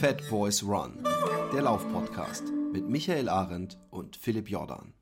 Fat Boys Run, der Laufpodcast mit Michael Arendt und Philipp Jordan.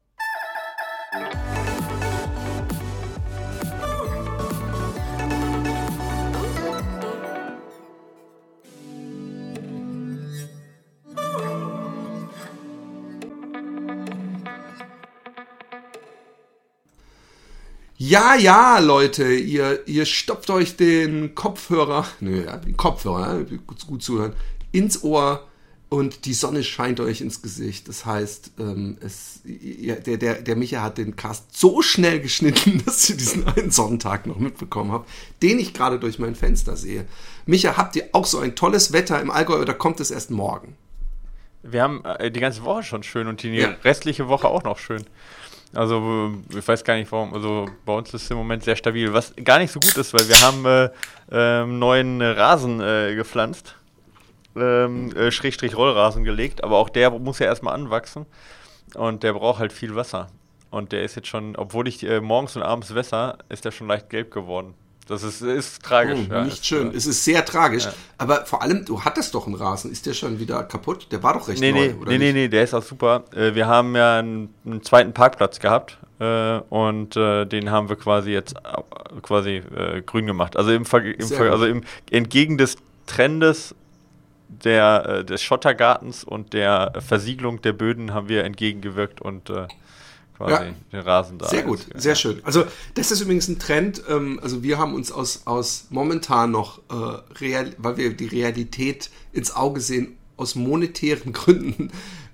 Ja, ja, Leute, ihr, ihr stopft euch den Kopfhörer, nö, ja, den Kopfhörer, gut, gut zuhören, ins Ohr und die Sonne scheint euch ins Gesicht. Das heißt, ähm, es, ja, der, der, der Micha hat den Cast so schnell geschnitten, dass ihr diesen einen Sonntag noch mitbekommen habt, den ich gerade durch mein Fenster sehe. Micha, habt ihr auch so ein tolles Wetter im Allgäu oder kommt es erst morgen? Wir haben äh, die ganze Woche schon schön und die ja. restliche Woche auch noch schön. Also ich weiß gar nicht warum. Also bei uns ist es im Moment sehr stabil, was gar nicht so gut ist, weil wir haben äh, äh, neuen Rasen äh, gepflanzt, ähm, äh, Schrägstrich Rollrasen gelegt, aber auch der muss ja erstmal anwachsen und der braucht halt viel Wasser. Und der ist jetzt schon, obwohl ich äh, morgens und abends wässer, ist der schon leicht gelb geworden. Das ist, ist tragisch. Oh, ja, nicht schön. Es ist sehr tragisch. Ja. Aber vor allem, du hattest doch einen Rasen. Ist der schon wieder kaputt? Der war doch recht nee, neu, nee, oder? Nee, nee, nee, der ist auch super. Äh, wir haben ja einen, einen zweiten Parkplatz gehabt. Äh, und äh, den haben wir quasi jetzt quasi grün gemacht. Also im, Ver im Ver also im entgegen des Trendes der, des Schottergartens und der Versiegelung der Böden haben wir entgegengewirkt und quasi ja. den Rasen da. Sehr gut, sehr schön. Also das ist übrigens ein Trend. Ähm, also wir haben uns aus, aus momentan noch, äh, real, weil wir die Realität ins Auge sehen, aus monetären Gründen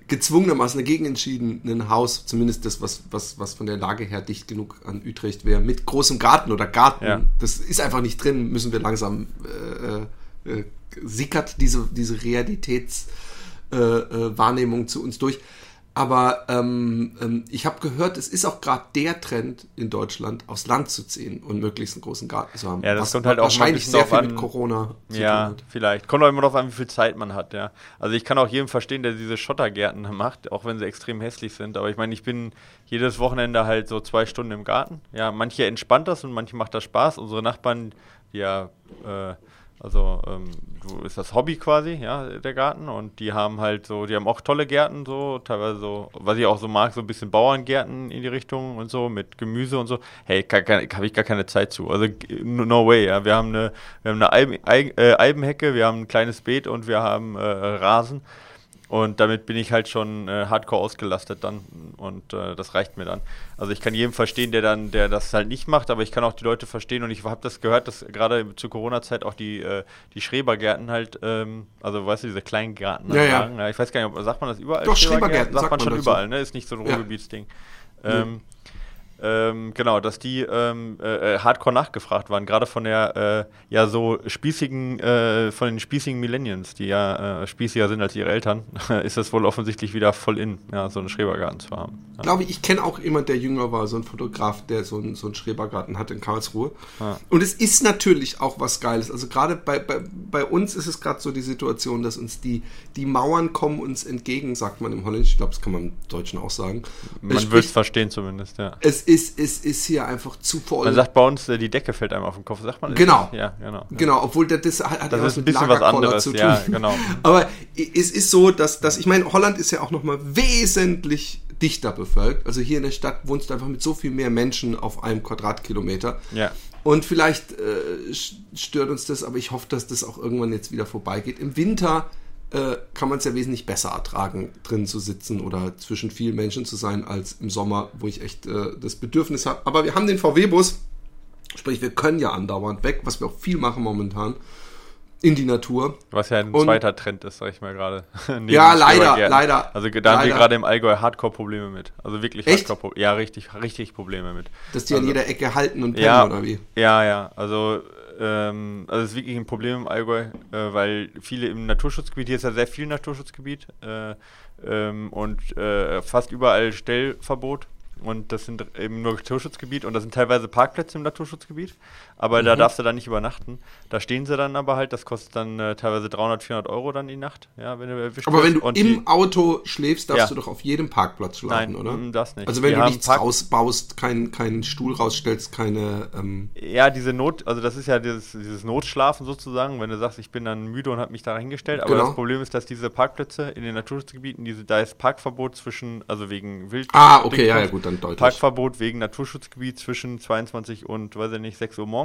gezwungenermaßen dagegen entschieden, ein Haus, zumindest das, was, was, was von der Lage her dicht genug an Utrecht wäre, mit großem Garten oder Garten, ja. das ist einfach nicht drin, müssen wir langsam, äh, äh, sickert diese, diese Realitätswahrnehmung äh, äh zu uns durch. Aber ähm, ähm, ich habe gehört, es ist auch gerade der Trend in Deutschland, aufs Land zu ziehen und möglichst einen großen Garten zu haben. Ja, das was kommt halt auch wahrscheinlich sehr viel an, mit Corona zu ja, tun hat. vielleicht. Kommt auch immer darauf an, wie viel Zeit man hat, ja. Also ich kann auch jedem verstehen, der diese Schottergärten macht, auch wenn sie extrem hässlich sind. Aber ich meine, ich bin jedes Wochenende halt so zwei Stunden im Garten. Ja, manche entspannt das und manche macht das Spaß. Unsere Nachbarn, die ja äh, also ähm, ist das Hobby quasi, ja, der Garten. Und die haben halt so, die haben auch tolle Gärten, so, teilweise so, was ich auch so mag, so ein bisschen Bauerngärten in die Richtung und so, mit Gemüse und so. Hey, habe ich gar keine Zeit zu. Also no way, ja. Wir haben eine, wir haben eine Eiben, äh, Eibenhecke, wir haben ein kleines Beet und wir haben äh, Rasen. Und damit bin ich halt schon äh, hardcore ausgelastet dann und äh, das reicht mir dann. Also ich kann jedem verstehen, der dann, der das halt nicht macht, aber ich kann auch die Leute verstehen und ich habe das gehört, dass gerade zur Corona-Zeit auch die, äh, die Schrebergärten halt, ähm, also weißt du, diese kleinen Gärten. Ja, ja. Ich weiß gar nicht, sagt man das überall? Doch, Schrebergärten, sagt, sagt man schon überall, ne? Ist nicht so ein Ruhrgebietsding. Ja. Ähm, ähm, genau, dass die ähm, äh, äh, hardcore nachgefragt waren, gerade von der äh, ja so spießigen, äh, von den spießigen Millennials, die ja äh, spießiger sind als ihre Eltern, ist das wohl offensichtlich wieder voll in, ja, so einen Schrebergarten zu haben. Ja. Glaube ich, ich kenne auch jemand, der jünger war, so ein Fotograf, der so, ein, so einen Schrebergarten hat in Karlsruhe. Ja. Und es ist natürlich auch was Geiles. Also gerade bei, bei, bei uns ist es gerade so die Situation, dass uns die, die Mauern kommen uns entgegen, sagt man im Holländischen. Ich glaube, das kann man im Deutschen auch sagen. Man würde es verstehen zumindest, ja. Es ist, es ist hier einfach zu voll. Man sagt bei uns, äh, die Decke fällt einem auf den Kopf, sagt man? Genau. Ja, genau. Ja. Genau, obwohl das, das hat, hat das ist ein bisschen was anderes, zu tun. ja, genau. Aber es ist so, dass, dass ich meine, Holland ist ja auch nochmal wesentlich dichter bevölkert. Also hier in der Stadt wohnst du einfach mit so viel mehr Menschen auf einem Quadratkilometer. Ja. Und vielleicht äh, stört uns das, aber ich hoffe, dass das auch irgendwann jetzt wieder vorbeigeht. Im Winter äh, kann man es ja wesentlich besser ertragen, drin zu sitzen oder zwischen vielen Menschen zu sein, als im Sommer, wo ich echt äh, das Bedürfnis habe. Aber wir haben den VW-Bus, sprich, wir können ja andauernd weg, was wir auch viel machen momentan in die Natur. Was ja ein und, zweiter Trend ist, sag ich mal gerade. ja, leider, leider. Also da haben wir gerade im Allgäu Hardcore-Probleme mit. Also wirklich Hardcore-Probleme. Ja, richtig, richtig Probleme mit. Dass die also, an jeder Ecke halten und pennen, ja, oder wie? Ja, ja. Also ähm, also es ist wirklich ein Problem im Allgäu, äh, weil viele im Naturschutzgebiet, hier ist ja sehr viel Naturschutzgebiet äh, ähm, und äh, fast überall Stellverbot. und das sind eben nur Naturschutzgebiet und das sind teilweise Parkplätze im Naturschutzgebiet, aber mhm. da darfst du dann nicht übernachten. Da stehen sie dann aber halt, das kostet dann äh, teilweise 300, 400 Euro dann die Nacht, ja, wenn du erwischt Aber wenn du im die, Auto schläfst, darfst ja. du doch auf jedem Parkplatz schlafen, Nein, oder? Mm, das nicht. Also wenn Wir du nichts Park rausbaust, keinen kein Stuhl rausstellst, keine... Ähm ja, diese Not, also das ist ja dieses, dieses Notschlafen sozusagen, wenn du sagst, ich bin dann müde und habe mich da hingestellt, aber genau. das Problem ist, dass diese Parkplätze in den Naturschutzgebieten, diese, da ist Parkverbot zwischen, also wegen Wild... Ah, okay, ja, ja, gut, dann deutlich. Parkverbot wegen Naturschutzgebiet zwischen 22 und, weiß ich nicht, 6 Uhr morgens.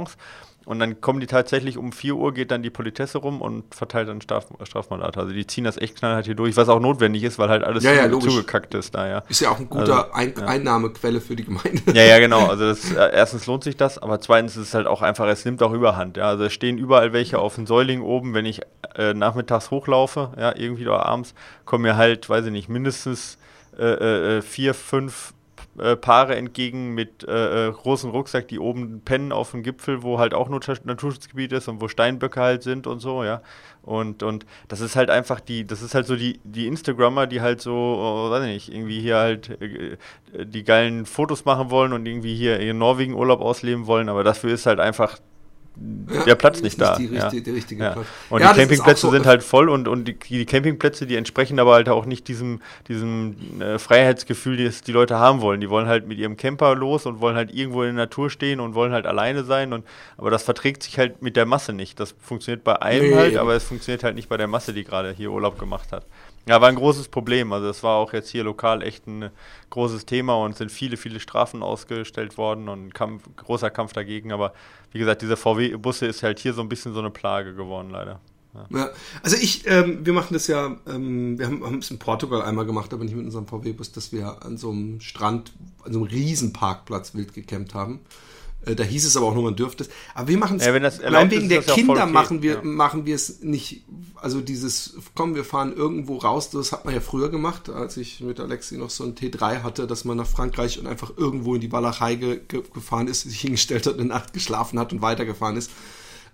Und dann kommen die tatsächlich um 4 Uhr, geht dann die Politesse rum und verteilt dann Straf Strafmandat. Also die ziehen das echt knallhart hier durch, was auch notwendig ist, weil halt alles ja, ja, zugekackt ist da, ja. Ist ja auch ein guter also, Ein ja. Einnahmequelle für die Gemeinde. Ja, ja, genau. Also das, äh, erstens lohnt sich das, aber zweitens ist es halt auch einfach, es nimmt auch überhand. Ja. Also es stehen überall welche auf den Säuling oben, wenn ich äh, nachmittags hochlaufe, ja, irgendwie oder abends, kommen mir halt, weiß ich nicht, mindestens äh, äh, äh vier, fünf äh, Paare entgegen mit äh, äh, großen Rucksack, die oben pennen auf dem Gipfel, wo halt auch Naturschutzgebiet ist und wo Steinböcke halt sind und so, ja. Und, und das ist halt einfach die, das ist halt so die, die Instagrammer, die halt so, oh, weiß nicht, irgendwie hier halt äh, die geilen Fotos machen wollen und irgendwie hier ihren Norwegen Urlaub ausleben wollen, aber dafür ist halt einfach der Platz nicht da. Nicht richtige, der richtige ja. Und ja, die Campingplätze so sind halt voll und, und die, die, Campingplätze, die entsprechen aber halt auch nicht diesem, diesem äh, Freiheitsgefühl, das die Leute haben wollen. Die wollen halt mit ihrem Camper los und wollen halt irgendwo in der Natur stehen und wollen halt alleine sein. Und, aber das verträgt sich halt mit der Masse nicht. Das funktioniert bei einem nee. halt, aber es funktioniert halt nicht bei der Masse, die gerade hier Urlaub gemacht hat. Ja, war ein großes Problem. Also das war auch jetzt hier lokal echt ein großes Thema und sind viele, viele Strafen ausgestellt worden und Kampf, großer Kampf dagegen. Aber wie gesagt, diese VW-Busse ist halt hier so ein bisschen so eine Plage geworden, leider. Ja. ja. also ich, ähm, wir machen das ja, ähm, wir haben, es in Portugal einmal gemacht, aber nicht mit unserem VW-Bus, dass wir an so einem Strand, an so einem Riesenparkplatz wild gecampt haben. Äh, da hieß es aber auch nur, man dürfte es. Aber wir machen es, ja, allein wegen der Kinder machen wir, ja. machen wir es nicht, also dieses, komm, wir fahren irgendwo raus, das hat man ja früher gemacht, als ich mit Alexi noch so ein T3 hatte, dass man nach Frankreich und einfach irgendwo in die Walachei ge gefahren ist, sich hingestellt hat, eine Nacht geschlafen hat und weitergefahren ist.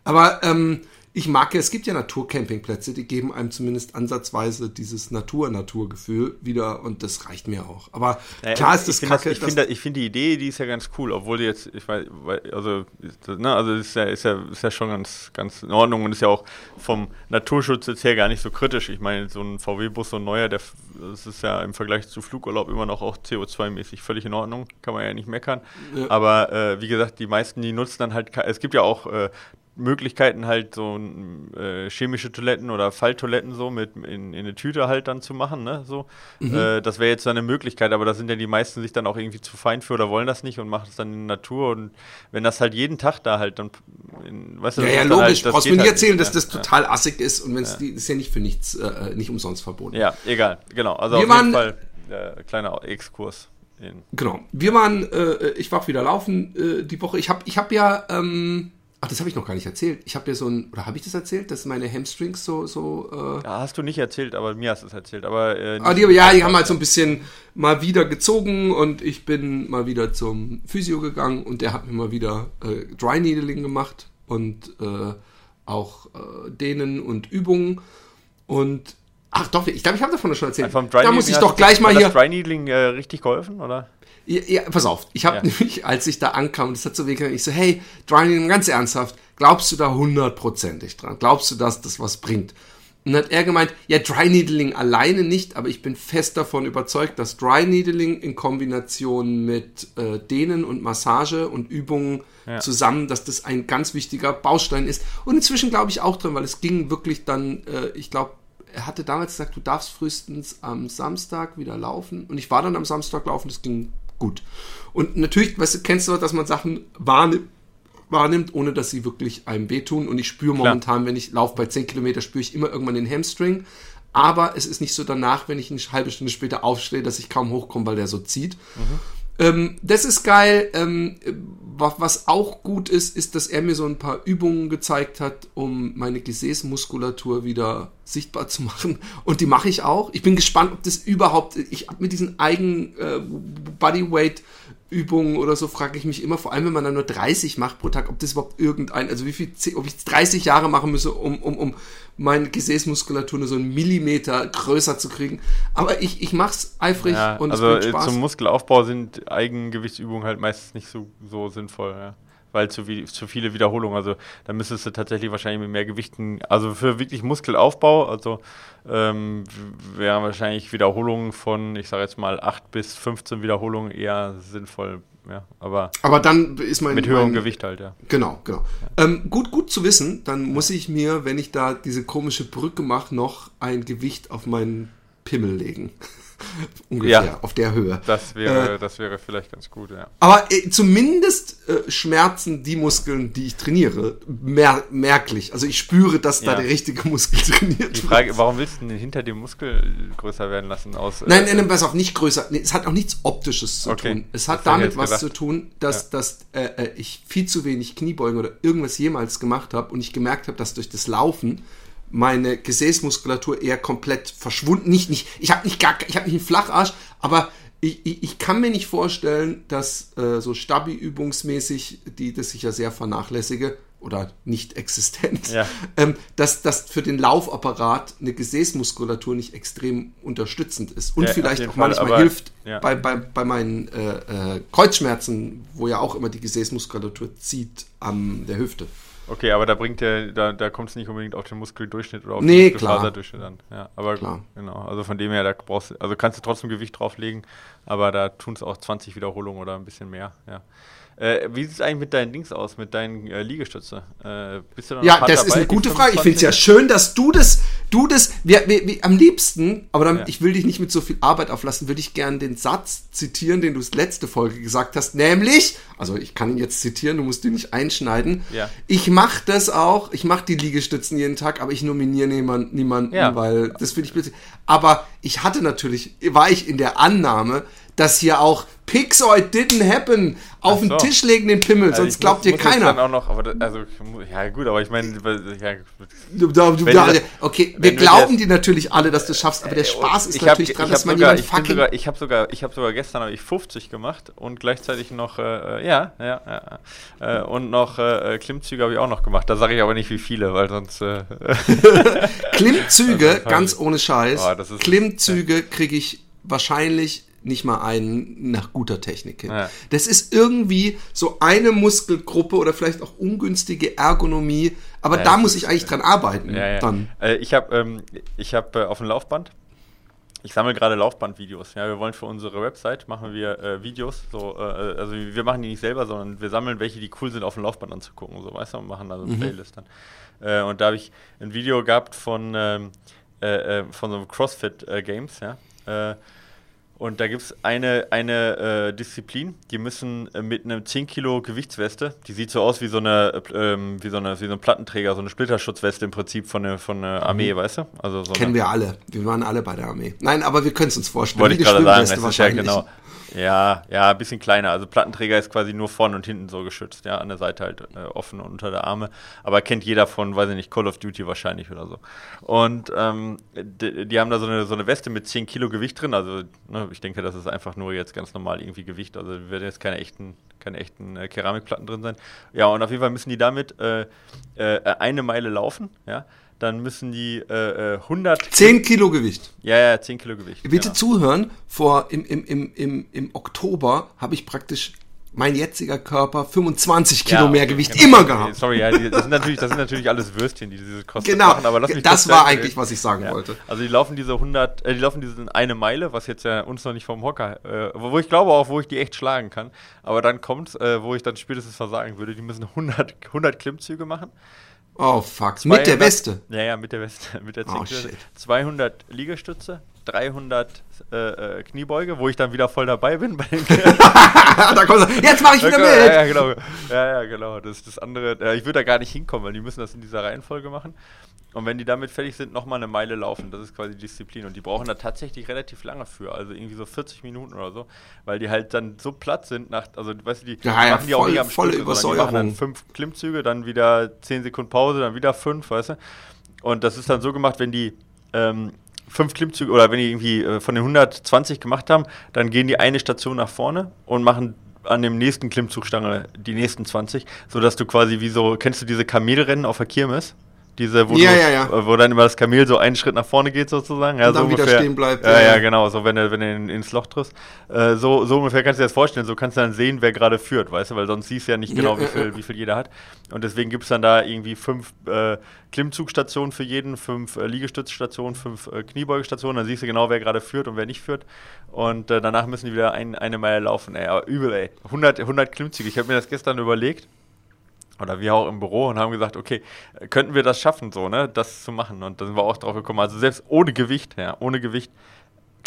Aber ähm, ich mag ja, es gibt ja Naturcampingplätze, die geben einem zumindest ansatzweise dieses Natur-Naturgefühl wieder und das reicht mir auch. Aber ja, klar ist das ich Kacke. Das, ich finde find die Idee, die ist ja ganz cool, obwohl die jetzt, ich weiß, also, ne, also ist ja, ist ja, ist ja schon ganz, ganz in Ordnung und ist ja auch vom Naturschutz jetzt her gar nicht so kritisch. Ich meine, so ein VW-Bus, so ein neuer, der, das ist ja im Vergleich zu Flugurlaub immer noch auch CO2-mäßig völlig in Ordnung, kann man ja nicht meckern. Ja. Aber äh, wie gesagt, die meisten, die nutzen dann halt, es gibt ja auch äh, Möglichkeiten halt so äh, chemische Toiletten oder Falltoiletten so mit in, in eine Tüte halt dann zu machen, ne? So. Mhm. Äh, das wäre jetzt so eine Möglichkeit, aber da sind ja die meisten sich dann auch irgendwie zu fein für oder wollen das nicht und machen es dann in der Natur und wenn das halt jeden Tag da halt dann in, weißt du, Ja, ja, logisch, halt, brauchst du mir nicht halt erzählen, nicht, dass das total assig ist und wenn es ja. ist ja nicht für nichts, äh, nicht umsonst verboten. Ja, egal, genau. Also Wir auf jeden Fall äh, kleiner Exkurs. Genau. Wir waren, äh, ich war wieder laufen äh, die Woche. Ich habe ich hab ja ähm, Ach, das habe ich noch gar nicht erzählt. Ich habe ja so ein, oder habe ich das erzählt, dass meine Hamstrings so, so. Äh ja, hast du nicht erzählt, aber mir hast du es erzählt. Aber, äh, ah, die, ja, die haben halt so ein bisschen mal wieder gezogen und ich bin mal wieder zum Physio gegangen und der hat mir mal wieder äh, Dry Needling gemacht und äh, auch äh, Dehnen und Übungen und ach doch, ich glaube, ich habe davon schon erzählt. Da muss ich doch gleich mal hier. Hat Dry Needling äh, richtig geholfen, oder? Ja, ja, pass auf, ich habe ja. nämlich, als ich da ankam, das hat so wehgetan, ich so, hey, Dryning, ganz ernsthaft, glaubst du da hundertprozentig dran? Glaubst du, dass das was bringt? Und dann hat er gemeint, ja, Dry Needling alleine nicht, aber ich bin fest davon überzeugt, dass Dry Needling in Kombination mit äh, Dehnen und Massage und Übungen ja. zusammen, dass das ein ganz wichtiger Baustein ist. Und inzwischen glaube ich auch drin, weil es ging wirklich dann, äh, ich glaube, er hatte damals gesagt, du darfst frühestens am Samstag wieder laufen. Und ich war dann am Samstag laufen, das ging gut. Und natürlich, weißt du, kennst du, dass man Sachen wahrnimmt, wahrnimmt, ohne dass sie wirklich einem wehtun. Und ich spüre momentan, wenn ich laufe bei 10 Kilometer, spüre ich immer irgendwann den Hamstring. Aber es ist nicht so danach, wenn ich eine halbe Stunde später aufstehe, dass ich kaum hochkomme, weil der so zieht. Mhm. Ähm, das ist geil. Ähm, was auch gut ist, ist, dass er mir so ein paar Übungen gezeigt hat, um meine Gesäßmuskulatur wieder sichtbar zu machen. Und die mache ich auch. Ich bin gespannt, ob das überhaupt, ich habe mit diesen eigenen äh, Bodyweight Übungen oder so frage ich mich immer, vor allem wenn man dann nur 30 macht pro Tag, ob das überhaupt irgendein, also wie viel, ob ich 30 Jahre machen müsse, um, um, um meine Gesäßmuskulatur nur so einen Millimeter größer zu kriegen. Aber ich, ich mache es eifrig ja, und also es bringt Spaß. Zum Muskelaufbau sind Eigengewichtsübungen halt meistens nicht so, so sinnvoll. Ja weil zu, zu viele Wiederholungen. Also da müsstest du tatsächlich wahrscheinlich mit mehr Gewichten, also für wirklich Muskelaufbau, also ähm, wären wahrscheinlich Wiederholungen von, ich sage jetzt mal, 8 bis 15 Wiederholungen eher sinnvoll. Ja, aber, aber dann ist mein. Mit höherem mein, Gewicht halt, ja. Genau, genau. Ja. Ähm, gut, gut zu wissen, dann muss ich mir, wenn ich da diese komische Brücke mache, noch ein Gewicht auf meinen Pimmel legen. Ungefähr, ja, auf der Höhe. Das wäre, äh, das wäre vielleicht ganz gut, ja. Aber äh, zumindest äh, schmerzen die Muskeln, die ich trainiere, mer merklich. Also ich spüre, dass ja. da der richtige Muskel trainiert Die Frage, wird. warum willst du denn hinter dem Muskel größer werden lassen? Aus, nein, nein, nein, pass auf, nicht größer. Nee, es hat auch nichts Optisches zu okay. tun. Es hat damit was gedacht. zu tun, dass, ja. dass äh, äh, ich viel zu wenig Kniebeugen oder irgendwas jemals gemacht habe und ich gemerkt habe, dass durch das Laufen meine Gesäßmuskulatur eher komplett verschwunden. Nicht, nicht, ich habe nicht gar, ich habe nicht einen Flacharsch, aber ich, ich, ich, kann mir nicht vorstellen, dass äh, so Stabi-übungsmäßig, die das ich ja sehr vernachlässige oder nicht existent, ja. ähm, dass das für den Laufapparat eine Gesäßmuskulatur nicht extrem unterstützend ist und ja, vielleicht auch Fall, manchmal hilft ja. bei, bei, bei meinen äh, äh, Kreuzschmerzen, wo ja auch immer die Gesäßmuskulatur zieht an der Hüfte. Okay, aber da bringt der, da, da kommt es nicht unbedingt auf den Muskeldurchschnitt oder auf nee, den Muskelfaserdurchschnitt an. Ja, aber klar. genau. Also von dem her, da brauchst also kannst du trotzdem Gewicht drauflegen, aber da tun es auch 20 Wiederholungen oder ein bisschen mehr. Ja. Äh, wie sieht es eigentlich mit deinen Dings aus, mit deinen äh, Liegestütze? Äh, bist du da ja, das dabei, ist eine gute Frage. Ich finde es ja schön, dass du das, du das, wir, wir, wir, am liebsten, aber dann, ja. ich will dich nicht mit so viel Arbeit auflassen, würde ich gerne den Satz zitieren, den du das letzte Folge gesagt hast, nämlich, also ich kann ihn jetzt zitieren, du musst ihn nicht einschneiden. Ja. Ich mache das auch, ich mache die Liegestützen jeden Tag, aber ich nominiere niemand, niemanden, ja. weil das finde ich plötzlich. Aber ich hatte natürlich, war ich in der Annahme, dass hier auch Pixoid didn't happen auf so. den Tisch legen den Pimmel, also sonst glaubt muss, dir keiner. Dann auch noch, aber das, also, ja gut, aber ich meine, ja, du, du, du, das, okay, wir glauben dir natürlich alle, dass du es schaffst, aber der Spaß ist natürlich hab, dran, dass man sogar, jemand fucking... Sogar, ich habe sogar, ich habe sogar gestern habe ich 50 gemacht und gleichzeitig noch, äh, ja, ja, ja, äh, und noch äh, Klimmzüge habe ich auch noch gemacht. Da sage ich aber nicht wie viele, weil sonst... Äh, Klimmzüge, ganz ohne Scheiß, oh, Klimmzüge kriege ich wahrscheinlich nicht mal einen nach guter Technik hin. Ja. Das ist irgendwie so eine Muskelgruppe oder vielleicht auch ungünstige Ergonomie, aber ja, da muss ich eigentlich dran arbeiten. Ja, dann. Äh, ich habe ähm, hab, äh, auf dem Laufband, ich sammle gerade Laufbandvideos. Ja, wir wollen für unsere Website machen wir äh, Videos. So, äh, also wir machen die nicht selber, sondern wir sammeln welche, die cool sind, auf dem Laufband anzugucken. So, weißt du, und machen also eine mhm. Playlist dann. Äh, und da habe ich ein Video gehabt von, ähm, äh, von so einem CrossFit Games, ja. Und da gibt es eine, eine äh, Disziplin, die müssen äh, mit einem 10 Kilo Gewichtsweste, die sieht so aus wie so eine, ähm, wie so eine, wie so ein Plattenträger, so eine Splitterschutzweste im Prinzip von der, von der Armee, mhm. weißt du? Also so Kennen wir alle. Wir waren alle bei der Armee. Nein, aber wir können es uns vorstellen. Wollte ich gerade sagen, das ist ja genau. Ja, ja, ein bisschen kleiner. Also Plattenträger ist quasi nur vorne und hinten so geschützt, ja, an der Seite halt äh, offen und unter der Arme. Aber kennt jeder von, weiß ich nicht, Call of Duty wahrscheinlich oder so. Und ähm, die, die, haben da so eine, so eine Weste mit 10 Kilo Gewicht drin. Also ne, ich denke, das ist einfach nur jetzt ganz normal irgendwie Gewicht. Also werden jetzt keine echten, keine echten äh, Keramikplatten drin sein. Ja, und auf jeden Fall müssen die damit äh, äh eine Meile laufen, ja dann müssen die äh, 100... Äh, 10 Kilo Gewicht. Ja, ja, 10 Kilo Gewicht. Bitte genau. zuhören, vor, im, im, im, im, im Oktober habe ich praktisch mein jetziger Körper 25 Kilo ja, mehr Gewicht genau. immer gehabt. Sorry, ja, die, das, sind natürlich, das sind natürlich alles Würstchen, die diese Kosten genau, machen. Aber lass mich das war eigentlich, was ich sagen ja. wollte. Also die laufen diese 100, äh, die laufen diese eine Meile, was jetzt ja uns noch nicht vom Hocker, äh, wo ich glaube auch, wo ich die echt schlagen kann. Aber dann kommt, äh, wo ich dann spätestens versagen würde, die müssen 100, 100 Klimmzüge machen. Oh fuck, 200, mit der Weste? Ja, ja, mit der Weste, mit der oh, 200 Liegestütze, 300 äh, äh, Kniebeuge, wo ich dann wieder voll dabei bin. da kommst du, jetzt mache ich wieder mit! Ja, ja, genau. Ja, ja, genau. Das, das andere, ja, ich würde da gar nicht hinkommen, weil die müssen das in dieser Reihenfolge machen. Und wenn die damit fertig sind, nochmal eine Meile laufen. Das ist quasi Disziplin. Und die brauchen da tatsächlich relativ lange für. Also irgendwie so 40 Minuten oder so. Weil die halt dann so platt sind nach, also weißt du, die ja, ja, machen die voll, auch nicht am volle Stück, die machen dann fünf Klimmzüge, dann wieder 10 Sekunden Pause, dann wieder fünf, weißt du. Und das ist dann so gemacht, wenn die ähm, fünf Klimmzüge oder wenn die irgendwie äh, von den 120 gemacht haben, dann gehen die eine Station nach vorne und machen an dem nächsten Klimmzugstange die nächsten 20, sodass du quasi wie so, kennst du diese Kamelrennen auf der Kirmes? Diese, wo, ja, du, ja, ja. Äh, wo dann immer das Kamel so einen Schritt nach vorne geht sozusagen. Ja, und dann so wieder ungefähr, stehen bleibt. Ja, ja, genau. So, wenn du, wenn du in, ins Loch triffst. Äh, so, so ungefähr kannst du dir das vorstellen. So kannst du dann sehen, wer gerade führt, weißt du, weil sonst siehst du ja nicht genau, Ja, wie, ja, viel, wie viel jeder hat. Und deswegen gibt es dann da irgendwie fünf äh, Klimmzugstationen für jeden, fünf äh, Liegestützstationen, fünf äh, Kniebeugestationen. Dann siehst du genau, wer gerade führt und wer nicht führt. Und äh, danach müssen die wieder ein, eine Meile laufen. Ey, aber übel, ey. 100, 100 Klimmzüge. Ich habe mir das gestern überlegt oder wir auch im Büro und haben gesagt, okay, könnten wir das schaffen, so, ne, das zu machen? Und da sind wir auch drauf gekommen. Also selbst ohne Gewicht, ja, ohne Gewicht,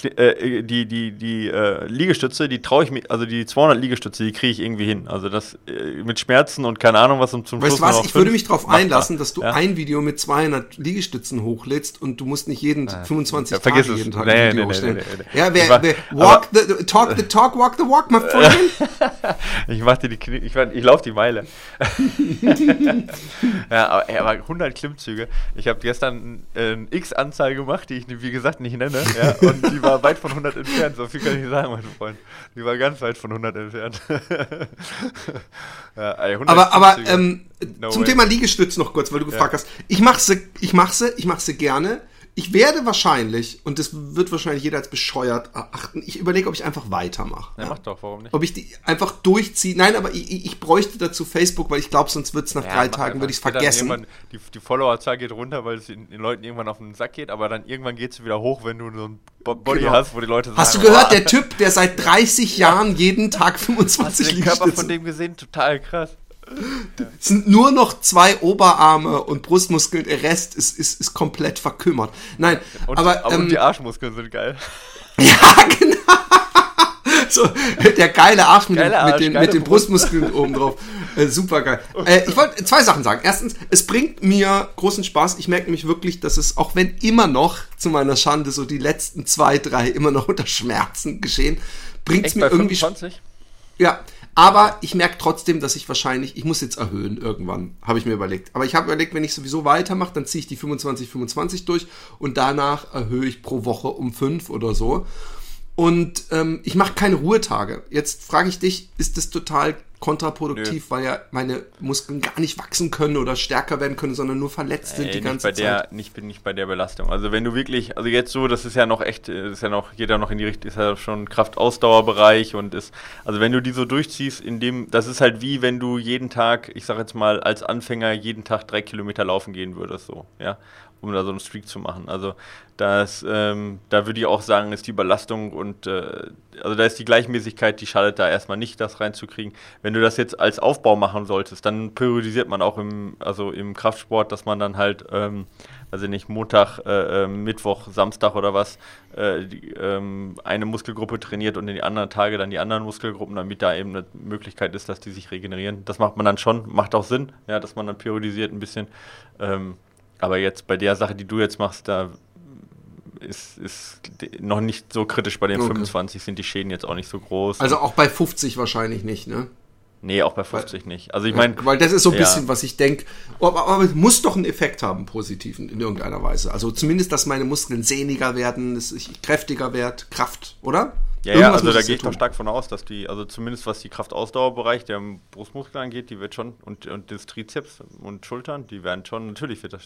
äh, die, die, die äh, Liegestütze, die traue ich mir, also die 200 Liegestütze, die kriege ich irgendwie hin. Also das äh, mit Schmerzen und keine Ahnung was und zum Weißt du Schluss was, nur noch ich würde mich darauf einlassen, dass du Ja. ein Video mit 200 Liegestützen hochlädst und du musst nicht jeden 25 Ja, Tage vergiss es. jeden Tag Nee, ein Video nee, nee, hochstellen. nee, nee. Ja, wer, wer walk the, talk the talk, walk the walk, my friend. Ich mach dir die Knie, ich, ich laufe die Meile. ja, aber, ey, aber 100 Klimmzüge. Ich habe gestern äh, eine X-Anzahl gemacht, die ich, wie gesagt, nicht nenne. Ja, und die war weit von 100 entfernt. So viel kann ich sagen, mein Freund. Die war ganz weit von 100 entfernt. ja, ey, 100 Aber, aber ähm, No zum way. Thema Liegestütz noch kurz, weil du gefragt hast. Ich mache sie, ich mache sie, ich mache sie gerne. Ich werde wahrscheinlich, und das wird wahrscheinlich jeder als bescheuert erachten, ich überlege, ob ich einfach weitermache. ja, mach doch, warum nicht? Ob ich die einfach durchziehe. Nein, aber ich, ich ich bräuchte dazu Facebook, weil ich glaube, sonst wird es nach Ja, drei Tagen, würde ich es vergessen. Die, die Followerzahl geht runter, weil es den, den Leuten irgendwann auf den Sack geht, aber dann irgendwann geht es wieder hoch, wenn du so ein Bo- Body Genau. hast, wo die Leute sagen, Hast du gehört, "Boah, der Typ, der seit 30 Jahren jeden Tag hast du 25 den Körper von dem gesehen? Total krass. Es sind nur noch zwei Oberarme und Brustmuskeln, der Rest ist, ist, ist komplett verkümmert. Nein, Und, aber, aber ähm, die Arschmuskeln sind geil. ja, genau. So, der geile Arsch mit, den, mit Arsch, den, mit den Brust. Brustmuskeln oben drauf. Äh, super geil. Äh, ich wollte zwei Sachen sagen. Erstens, es bringt mir großen Spaß. Ich merke nämlich wirklich, dass es, auch wenn immer noch zu meiner Schande so die letzten zwei, drei immer noch unter Schmerzen geschehen, bringt es mir irgendwie 25? Ja, aber ich merke trotzdem, dass ich wahrscheinlich, ich muss jetzt erhöhen irgendwann, habe ich mir überlegt. Aber ich habe überlegt, wenn ich sowieso weitermache, dann ziehe ich die 25, 25 durch und danach erhöhe ich pro Woche um 5 oder so. Und ähm, ich mache keine Ruhetage. Jetzt frage ich dich, ist das total kontraproduktiv, weil ja meine Muskeln gar nicht wachsen können oder stärker werden können, sondern nur verletzt sind Ey, die nicht ganze bei Zeit? der, nicht, bin nicht bei der Belastung. Also wenn du wirklich, also jetzt so, das ist ja noch echt, äh, ist ja noch, geht ja noch in die Richtung, ist ja schon Kraftausdauerbereich und ist, also wenn du die so durchziehst, in dem, das ist halt wie wenn du jeden Tag, ich sag jetzt mal, als Anfänger jeden Tag drei Kilometer laufen gehen würdest, so, ja, um da so einen Streak zu machen. Also das, ähm, da würde ich auch sagen, ist die Belastung und äh, also da ist die Gleichmäßigkeit, die schadet da erstmal nicht, das reinzukriegen. Wenn du das jetzt als Aufbau machen solltest, dann periodisiert man auch im, also im Kraftsport, dass man dann halt, ähm, also nicht Montag, äh, äh, Mittwoch, Samstag oder was, äh, die, ähm, eine Muskelgruppe trainiert und in die anderen Tage dann die anderen Muskelgruppen, damit da eben eine Möglichkeit ist, dass die sich regenerieren. Das macht man dann schon, macht auch Sinn, ja, dass man dann periodisiert ein bisschen. Ähm, aber jetzt bei der Sache, die du jetzt machst, da ist, ist noch nicht so kritisch. Bei den Okay. 25 sind die Schäden jetzt auch nicht so groß. Also auch bei 50 wahrscheinlich nicht, ne? nee, auch bei 50 nicht. Also ich meine, Weil das ist so ein ja. bisschen, was ich denke. Aber, aber es muss doch einen Effekt haben, positiven, in irgendeiner Weise. Also zumindest, dass meine Muskeln sehniger werden, dass ich kräftiger werde, Kraft, oder? Ja, ja, also da gehe ich doch stark von aus, dass die, also zumindest was die Kraftausdauerbereich der Brustmuskeln angeht, die wird schon, und, und das Trizeps und Schultern, die werden schon, natürlich wird das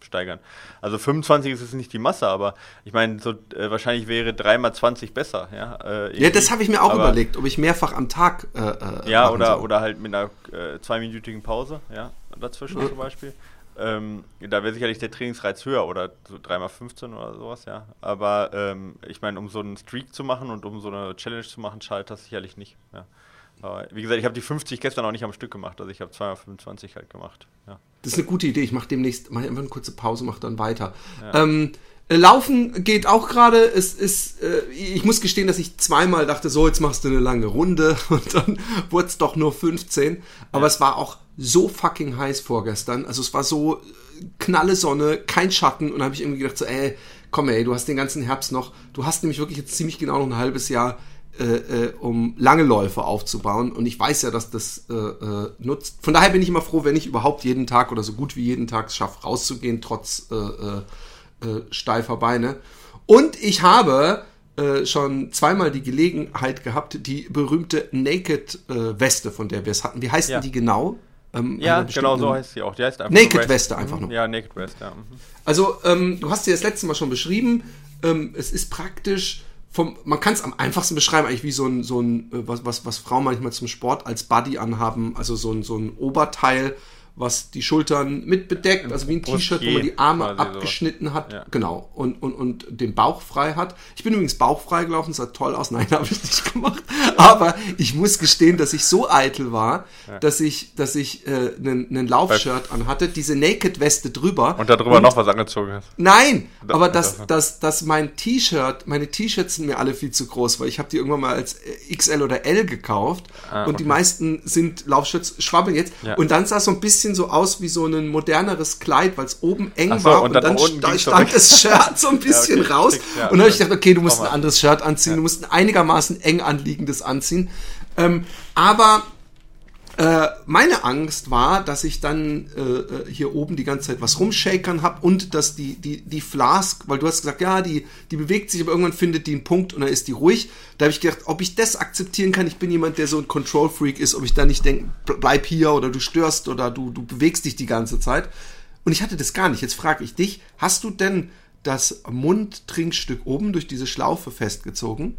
steigern. Also 25 ist es nicht die Masse, aber ich meine, so äh, wahrscheinlich wäre 3x20 besser, ja. Äh, Ja, das habe ich mir auch Aber- überlegt, ob ich mehrfach am Tag. Äh, äh, Ja, oder, soll. oder halt mit einer äh, zweiminütigen Pause, ja, dazwischen zum Beispiel. Ähm, da wäre sicherlich der Trainingsreiz höher oder so 3x15 oder sowas, ja. Aber ähm, ich meine, um so einen Streak zu machen und um so eine Challenge zu machen, schadet das sicherlich nicht. Ja. Aber wie gesagt, ich habe die 50 gestern auch nicht am Stück gemacht, also ich habe 2x25 halt gemacht. Ja. Das ist eine gute Idee. Ich mache demnächst mach einfach eine kurze Pause, mache dann weiter. Ähm, äh, Laufen geht auch gerade. Es ist, äh, ich muss gestehen, dass ich zweimal dachte, so jetzt machst du eine lange Runde und dann wurde es doch nur 15. Aber es war auch so fucking heiß vorgestern. Also es war so äh, knalle Sonne, kein Schatten und da habe ich irgendwie gedacht so, ey, komm ey, du hast den ganzen Herbst noch. Du hast nämlich wirklich jetzt ziemlich genau noch ein halbes Jahr äh, äh, um lange Läufe aufzubauen. Und ich weiß ja, dass das äh, äh, nutzt. Von daher bin ich immer froh, wenn ich überhaupt jeden Tag oder so gut wie jeden Tag es schaffe, rauszugehen, trotz äh, äh, steifer Beine. Und ich habe schon zweimal die Gelegenheit gehabt, die berühmte Naked-Weste, von der wir es hatten. Wie heißt Ja. denn die genau? Ähm, ja, genau so heißt sie auch. Die heißt einfach Naked Weste einfach mhm. nur. Ja, Naked Weste, ja. Mhm. Also, ähm, du hast sie das letzte Mal schon beschrieben. Ähm, es ist praktisch vom, man kann es am einfachsten beschreiben, eigentlich wie so ein, so ein äh, was, was, was Frauen manchmal zum Sport als Buddy anhaben, also so ein, so ein Oberteil, was die Schultern mit bedeckt, also wie ein T-Shirt, wo man die Arme abgeschnitten so. hat, ja. genau, und, und, und den Bauch frei hat. Ich bin übrigens bauchfrei gelaufen, sah toll aus, nein, habe ich nicht gemacht, aber ich muss gestehen, dass ich so eitel war, ja. dass ich, dass ich äh, einen Laufshirt anhatte, diese Naked-Weste drüber. Und darüber und, noch was angezogen hast. Nein, da, aber dass, dass, dass mein T-Shirt, meine T-Shirts sind mir alle viel zu groß, weil ich habe die irgendwann mal als äh, XL oder L gekauft ah, und okay. die meisten sind Laufshirts, schwabbeln jetzt ja. und dann sah so ein bisschen bisschen so aus wie so ein moderneres Kleid, weil es oben eng so, war und, und dann, dann stand das Shirt so ein bisschen ja, okay, raus. Ja, und dann habe ich gedacht, okay, du musst ein anderes Shirt anziehen, ja. du musst ein einigermaßen eng anliegendes anziehen. Ähm, aber äh, meine Angst war, dass ich dann äh, äh, hier oben die ganze Zeit was rumshakern habe und dass die, die, die Flask, weil du hast gesagt, ja, die, die bewegt sich, aber irgendwann findet die einen Punkt und dann ist die ruhig. Da habe ich gedacht, ob ich das akzeptieren kann. Ich bin jemand, der so ein Control-Freak ist, ob ich da nicht denke, bleib hier oder du störst oder du, du bewegst dich die ganze Zeit. Und ich hatte das gar nicht. Jetzt frage ich dich, hast du denn das Mundtrinkstück oben durch diese Schlaufe festgezogen?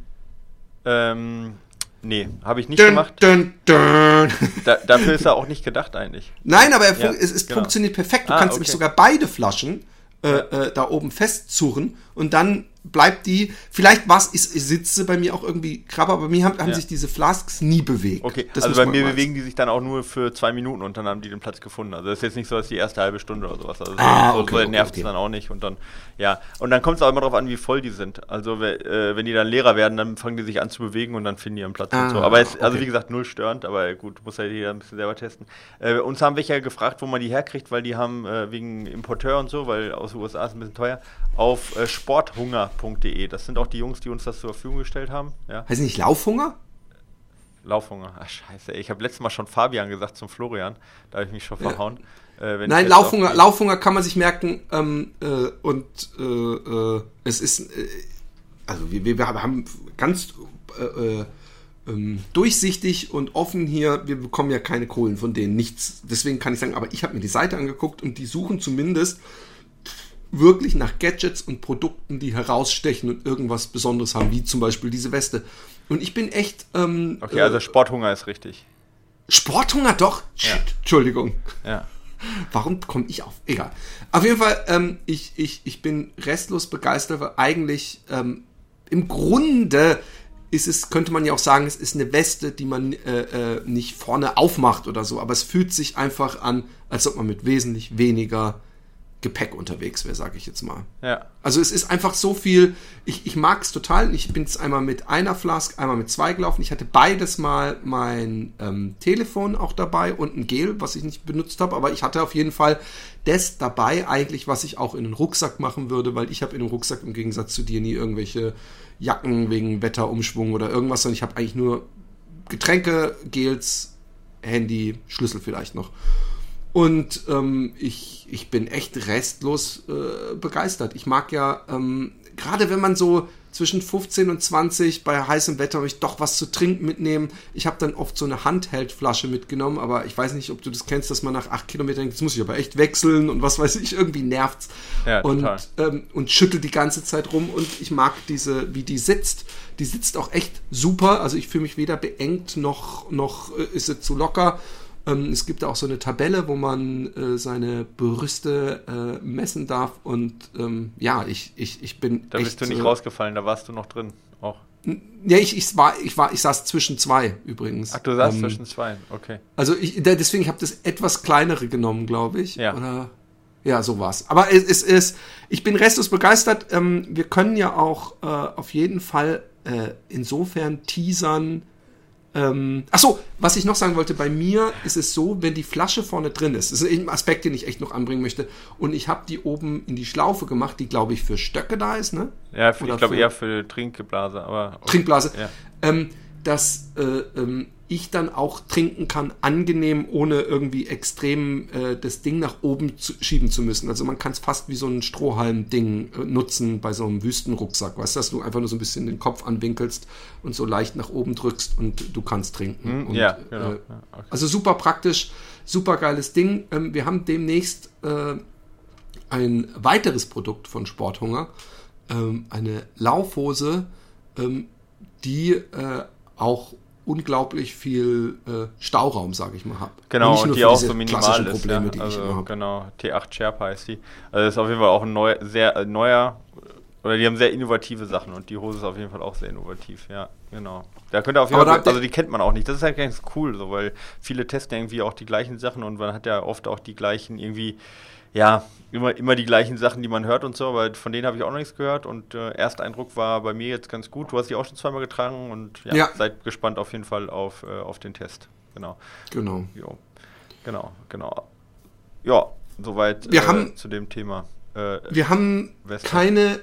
Ähm, Nee, habe ich nicht dun, gemacht. Dun, dun. Da, dafür ist er auch nicht gedacht eigentlich. Nein, aber ja, es, es genau. funktioniert perfekt. Du ah, kannst okay. nämlich sogar beide Flaschen äh, äh, da oben festzurren und dann bleibt die, vielleicht was ist, sitze bei mir auch irgendwie krabber, aber bei mir haben, haben ja. sich diese Flasks nie bewegt. Okay, das also bei mir weiß. bewegen die sich dann auch nur für zwei Minuten und dann haben die den Platz gefunden. Also das ist jetzt nicht so, dass die erste halbe Stunde oder sowas. Also ah, so, okay, so nervt es okay. dann auch nicht und dann, ja. Und dann kommt es auch immer darauf an, wie voll die sind. Also äh, wenn die dann leerer werden, dann fangen die sich an zu bewegen und dann finden die ihren Platz ah, und so. Aber jetzt, also wie gesagt, null störend, aber gut, muss ja jeder ein bisschen selber testen. Äh, uns haben welche gefragt, wo man die herkriegt, weil die haben äh, wegen Importeur und so, weil aus den USA ist ein bisschen teuer, auf äh, sporthunger.de. Das sind auch die Jungs, die uns das zur Verfügung gestellt haben. Ja. Heißt nicht Laufhunger? Laufhunger. Ach, scheiße. Ich habe letztes Mal schon Fabian gesagt zum Florian. Da habe ich mich schon verhauen. Ja. Äh, Nein, Laufhunger, Laufhunger kann man sich merken. Ähm, äh, und äh, äh es ist, äh, also wir, wir haben ganz äh, ähm, durchsichtig und offen hier. Wir bekommen ja keine Kohlen von denen, nichts. Deswegen kann ich sagen, aber ich habe mir die Seite angeguckt und die suchen zumindest wirklich nach Gadgets und Produkten, die herausstechen und irgendwas Besonderes haben, wie zum Beispiel diese Weste. Und ich bin echt. Ähm, okay, also äh, Sporthunger ist richtig. Sporthunger doch? Ja. Entschuldigung. Ja. Warum komme ich auf? Egal. Auf jeden Fall, ähm, ich, ich, ich bin restlos begeistert, weil eigentlich ähm, im Grunde ist es, könnte man ja auch sagen, es ist eine Weste, die man äh, äh, nicht vorne aufmacht oder so, aber es fühlt sich einfach an, als ob man mit wesentlich weniger Gepäck unterwegs wäre, sage ich jetzt mal. Ja. Also es ist einfach so viel, ich, ich mag es total. Ich bin jetzt einmal mit einer Flask, einmal mit zwei gelaufen. Ich hatte beides mal mein ähm, Telefon auch dabei und ein Gel, was ich nicht benutzt habe, aber ich hatte auf jeden Fall das dabei eigentlich, was ich auch in den Rucksack machen würde, weil ich habe in dem Rucksack im Gegensatz zu dir nie irgendwelche Jacken wegen Wetterumschwung oder irgendwas, sondern ich habe eigentlich nur Getränke, Gels, Handy, Schlüssel vielleicht noch. Und ähm, ich, ich bin echt restlos äh, begeistert. Ich mag ja, ähm, gerade wenn man so zwischen 15 und 20 bei heißem Wetter ich doch was zu trinken mitnehmen. Ich habe dann oft so eine Handheldflasche mitgenommen, aber ich weiß nicht, ob du das kennst, dass man nach acht Kilometern denkt, jetzt muss ich aber echt wechseln und was weiß ich, irgendwie nervt's. Ja, und, ähm, und schüttelt die ganze Zeit rum und ich mag diese, wie die sitzt. Die sitzt auch echt super. Also ich fühle mich weder beengt noch, noch äh, ist sie zu locker. Ähm, es gibt auch so eine Tabelle, wo man äh, seine Brüste äh, messen darf. Und ähm, ja, ich, ich, ich bin. Da bist du nicht äh, rausgefallen, da warst du noch drin auch. Ja, ich, ich, war, ich, war, ich saß zwischen zwei übrigens. Ach, du saßt ähm, zwischen zwei, okay. Also ich, deswegen habe ich das etwas kleinere genommen, glaube ich. Ja. Oder, ja, so war's. Aber es, es ist, ich bin restlos begeistert. Ähm, wir können ja auch äh, auf jeden Fall äh, insofern teasern, ähm, achso, was ich noch sagen wollte, bei mir ist es so, wenn die Flasche vorne drin ist, das ist ein Aspekt, den ich echt noch anbringen möchte, und ich habe die oben in die Schlaufe gemacht, die glaube ich für Stöcke da ist, ne? Ja, für, ich glaube eher für Trinkblase, aber. Trinkblase. Ja. Ähm, dass äh, ähm, ich dann auch trinken kann, angenehm, ohne irgendwie extrem äh, das Ding nach oben zu, schieben zu müssen. Also man kann es fast wie so ein Strohhalm-Ding äh, nutzen bei so einem Wüstenrucksack, weißt du, dass du einfach nur so ein bisschen den Kopf anwinkelst und so leicht nach oben drückst und du kannst trinken. Mm, und, ja, genau. Äh, okay. Also super praktisch, super geiles Ding. Ähm, wir haben demnächst äh, ein weiteres Produkt von Sporthunger, ähm, eine Laufhose, ähm, die äh, auch unglaublich viel äh, Stauraum, sage ich mal, habe. Genau, und, die auch so minimal ist. Probleme, ja. die also, ich genau, T8 Sherpa heißt die. Also das ist auf jeden Fall auch ein neu, sehr äh, neuer, oder die haben sehr innovative Sachen und die Hose ist auf jeden Fall auch sehr innovativ, ja, genau. Da könnte auf jeden Fall, also die kennt man auch nicht. Das ist halt ganz cool, so, weil viele testen irgendwie auch die gleichen Sachen und man hat ja oft auch die gleichen irgendwie ja, immer, immer die gleichen Sachen, die man hört und so, aber von denen habe ich auch noch nichts gehört und äh, erster Eindruck war bei mir jetzt ganz gut. Du hast die auch schon zweimal getragen und ja, ja. seid gespannt auf jeden Fall auf, äh, auf den Test. Genau. Genau. Jo. Genau, genau. Ja, soweit wir äh, haben, zu dem Thema. Äh, wir haben Western. keine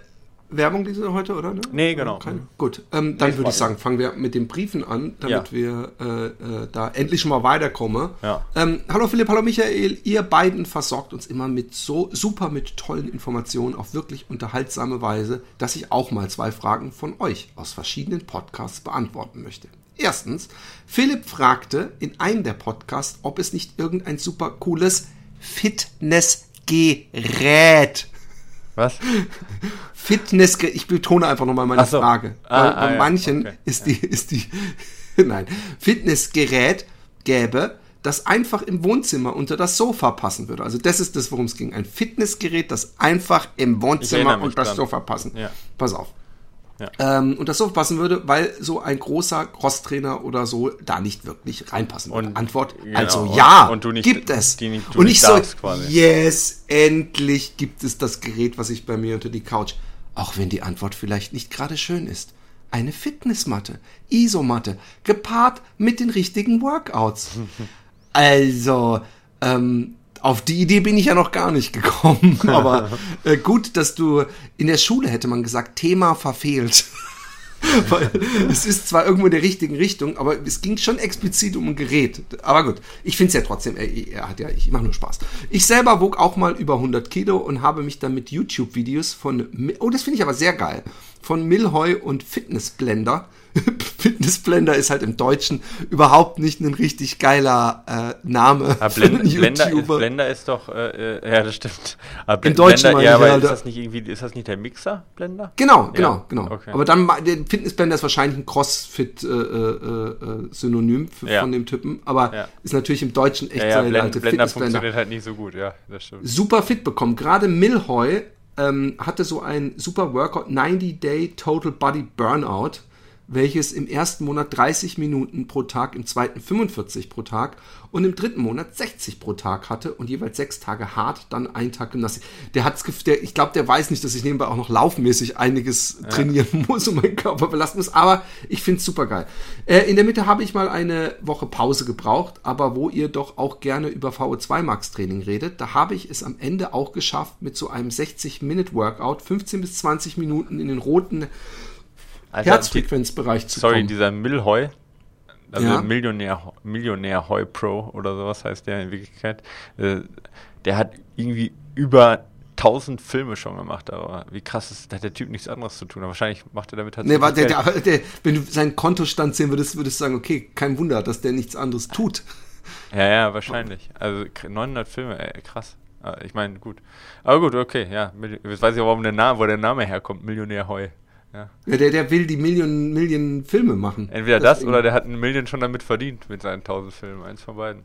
Werbung diese heute, oder? Ne? Nee, genau. Keine? Gut, ähm, dann nee, würde ich sagen, fangen wir mit den Briefen an, damit ja. wir äh, äh, da endlich schon mal weiterkommen. Ja. Ähm, hallo Philipp, hallo Michael, ihr beiden versorgt uns immer mit so super mit tollen Informationen auf wirklich unterhaltsame Weise, dass ich auch mal zwei Fragen von euch aus verschiedenen Podcasts beantworten möchte. Erstens, Philipp fragte in einem der Podcasts, ob es nicht irgendein super cooles Fitnessgerät was? Fitness, ich betone einfach nochmal meine so. Frage. Ah, bei, ah, bei manchen ja. okay. ist die, ist die, nein, Fitnessgerät gäbe, das einfach im Wohnzimmer unter das Sofa passen würde. Also das ist das, worum es ging. Ein Fitnessgerät, das einfach im Wohnzimmer unter das Sofa passen. Ja. Pass auf. Ja. Ähm, und das so passen würde, weil so ein großer Crosstrainer oder so da nicht wirklich reinpassen würde. Und, Antwort, genau, also ja, und, und nicht, gibt es. Die, die und ich so, quasi. yes, endlich gibt es das Gerät, was ich bei mir unter die Couch, auch wenn die Antwort vielleicht nicht gerade schön ist. Eine Fitnessmatte, Isomatte, gepaart mit den richtigen Workouts. also, ähm, auf die Idee bin ich ja noch gar nicht gekommen. Aber äh, gut, dass du in der Schule hätte man gesagt, Thema verfehlt. Weil es ist zwar irgendwo in der richtigen Richtung, aber es ging schon explizit um ein Gerät. Aber gut, ich finde es ja trotzdem, er, hat ja, ich mache nur Spaß. Ich selber wog auch mal über 100 Kilo und habe mich dann mit YouTube-Videos von, oh, das finde ich aber sehr geil, von Milhoy und Fitnessblender Fitnessblender ist halt im Deutschen überhaupt nicht ein richtig geiler äh, Name. Aber Blend, Blender, ist, Blender ist doch, äh, äh ja, das stimmt. Aber Im Deutschen Blender, ja, aber halt, ist das nicht irgendwie, ist das nicht der Mixer Blender? Genau, genau, ja. genau. Okay. Aber dann, der Fitnessblender ist wahrscheinlich ein Crossfit-Synonym äh, äh, äh ja. von dem Typen, aber ist natürlich im Deutschen echt ja, ja, Blend, alte Blender funktioniert halt nicht so gut, ja, das stimmt. Super fit bekommen. Gerade Milhoy ähm, hatte so ein super Workout, 90 Day Total Body Burnout welches im ersten Monat 30 Minuten pro Tag, im zweiten 45 pro Tag und im dritten Monat 60 pro Tag hatte und jeweils sechs Tage hart, dann einen Tag Gymnastik. Der hat der, ich glaube, der weiß nicht, dass ich nebenbei auch noch laufmäßig einiges ja. trainieren muss und meinen Körper belasten muss, aber ich finde es super geil. Äh, in der Mitte habe ich mal eine Woche Pause gebraucht, aber wo ihr doch auch gerne über VO2 Max Training redet, da habe ich es am Ende auch geschafft mit so einem 60-Minute-Workout, 15 bis 20 Minuten in den roten also Herzfrequenzbereich zu sorry, kommen. Sorry, dieser Milhoy, also ja. Millionär, Millionär Heu Pro oder sowas heißt der in Wirklichkeit, äh, der hat irgendwie über 1000 Filme schon gemacht, aber wie krass ist, da hat der Typ nichts anderes zu tun. Aber wahrscheinlich macht er damit halt. Nee, der, der, der, wenn du seinen Kontostand sehen würdest, würdest du sagen, okay, kein Wunder, dass der nichts anderes tut. Ja, ja, wahrscheinlich. Also 900 Filme, ey, krass. Ah, ich meine, gut. Aber gut, okay, ja. Jetzt weiß ich auch, warum der Name, wo der Name herkommt, Millionär Heu. Ja. ja. der, der will die Millionen, Millionen Filme machen. Entweder das, das oder der hat eine Million schon damit verdient mit seinen 1000 Filmen. Eins von beiden.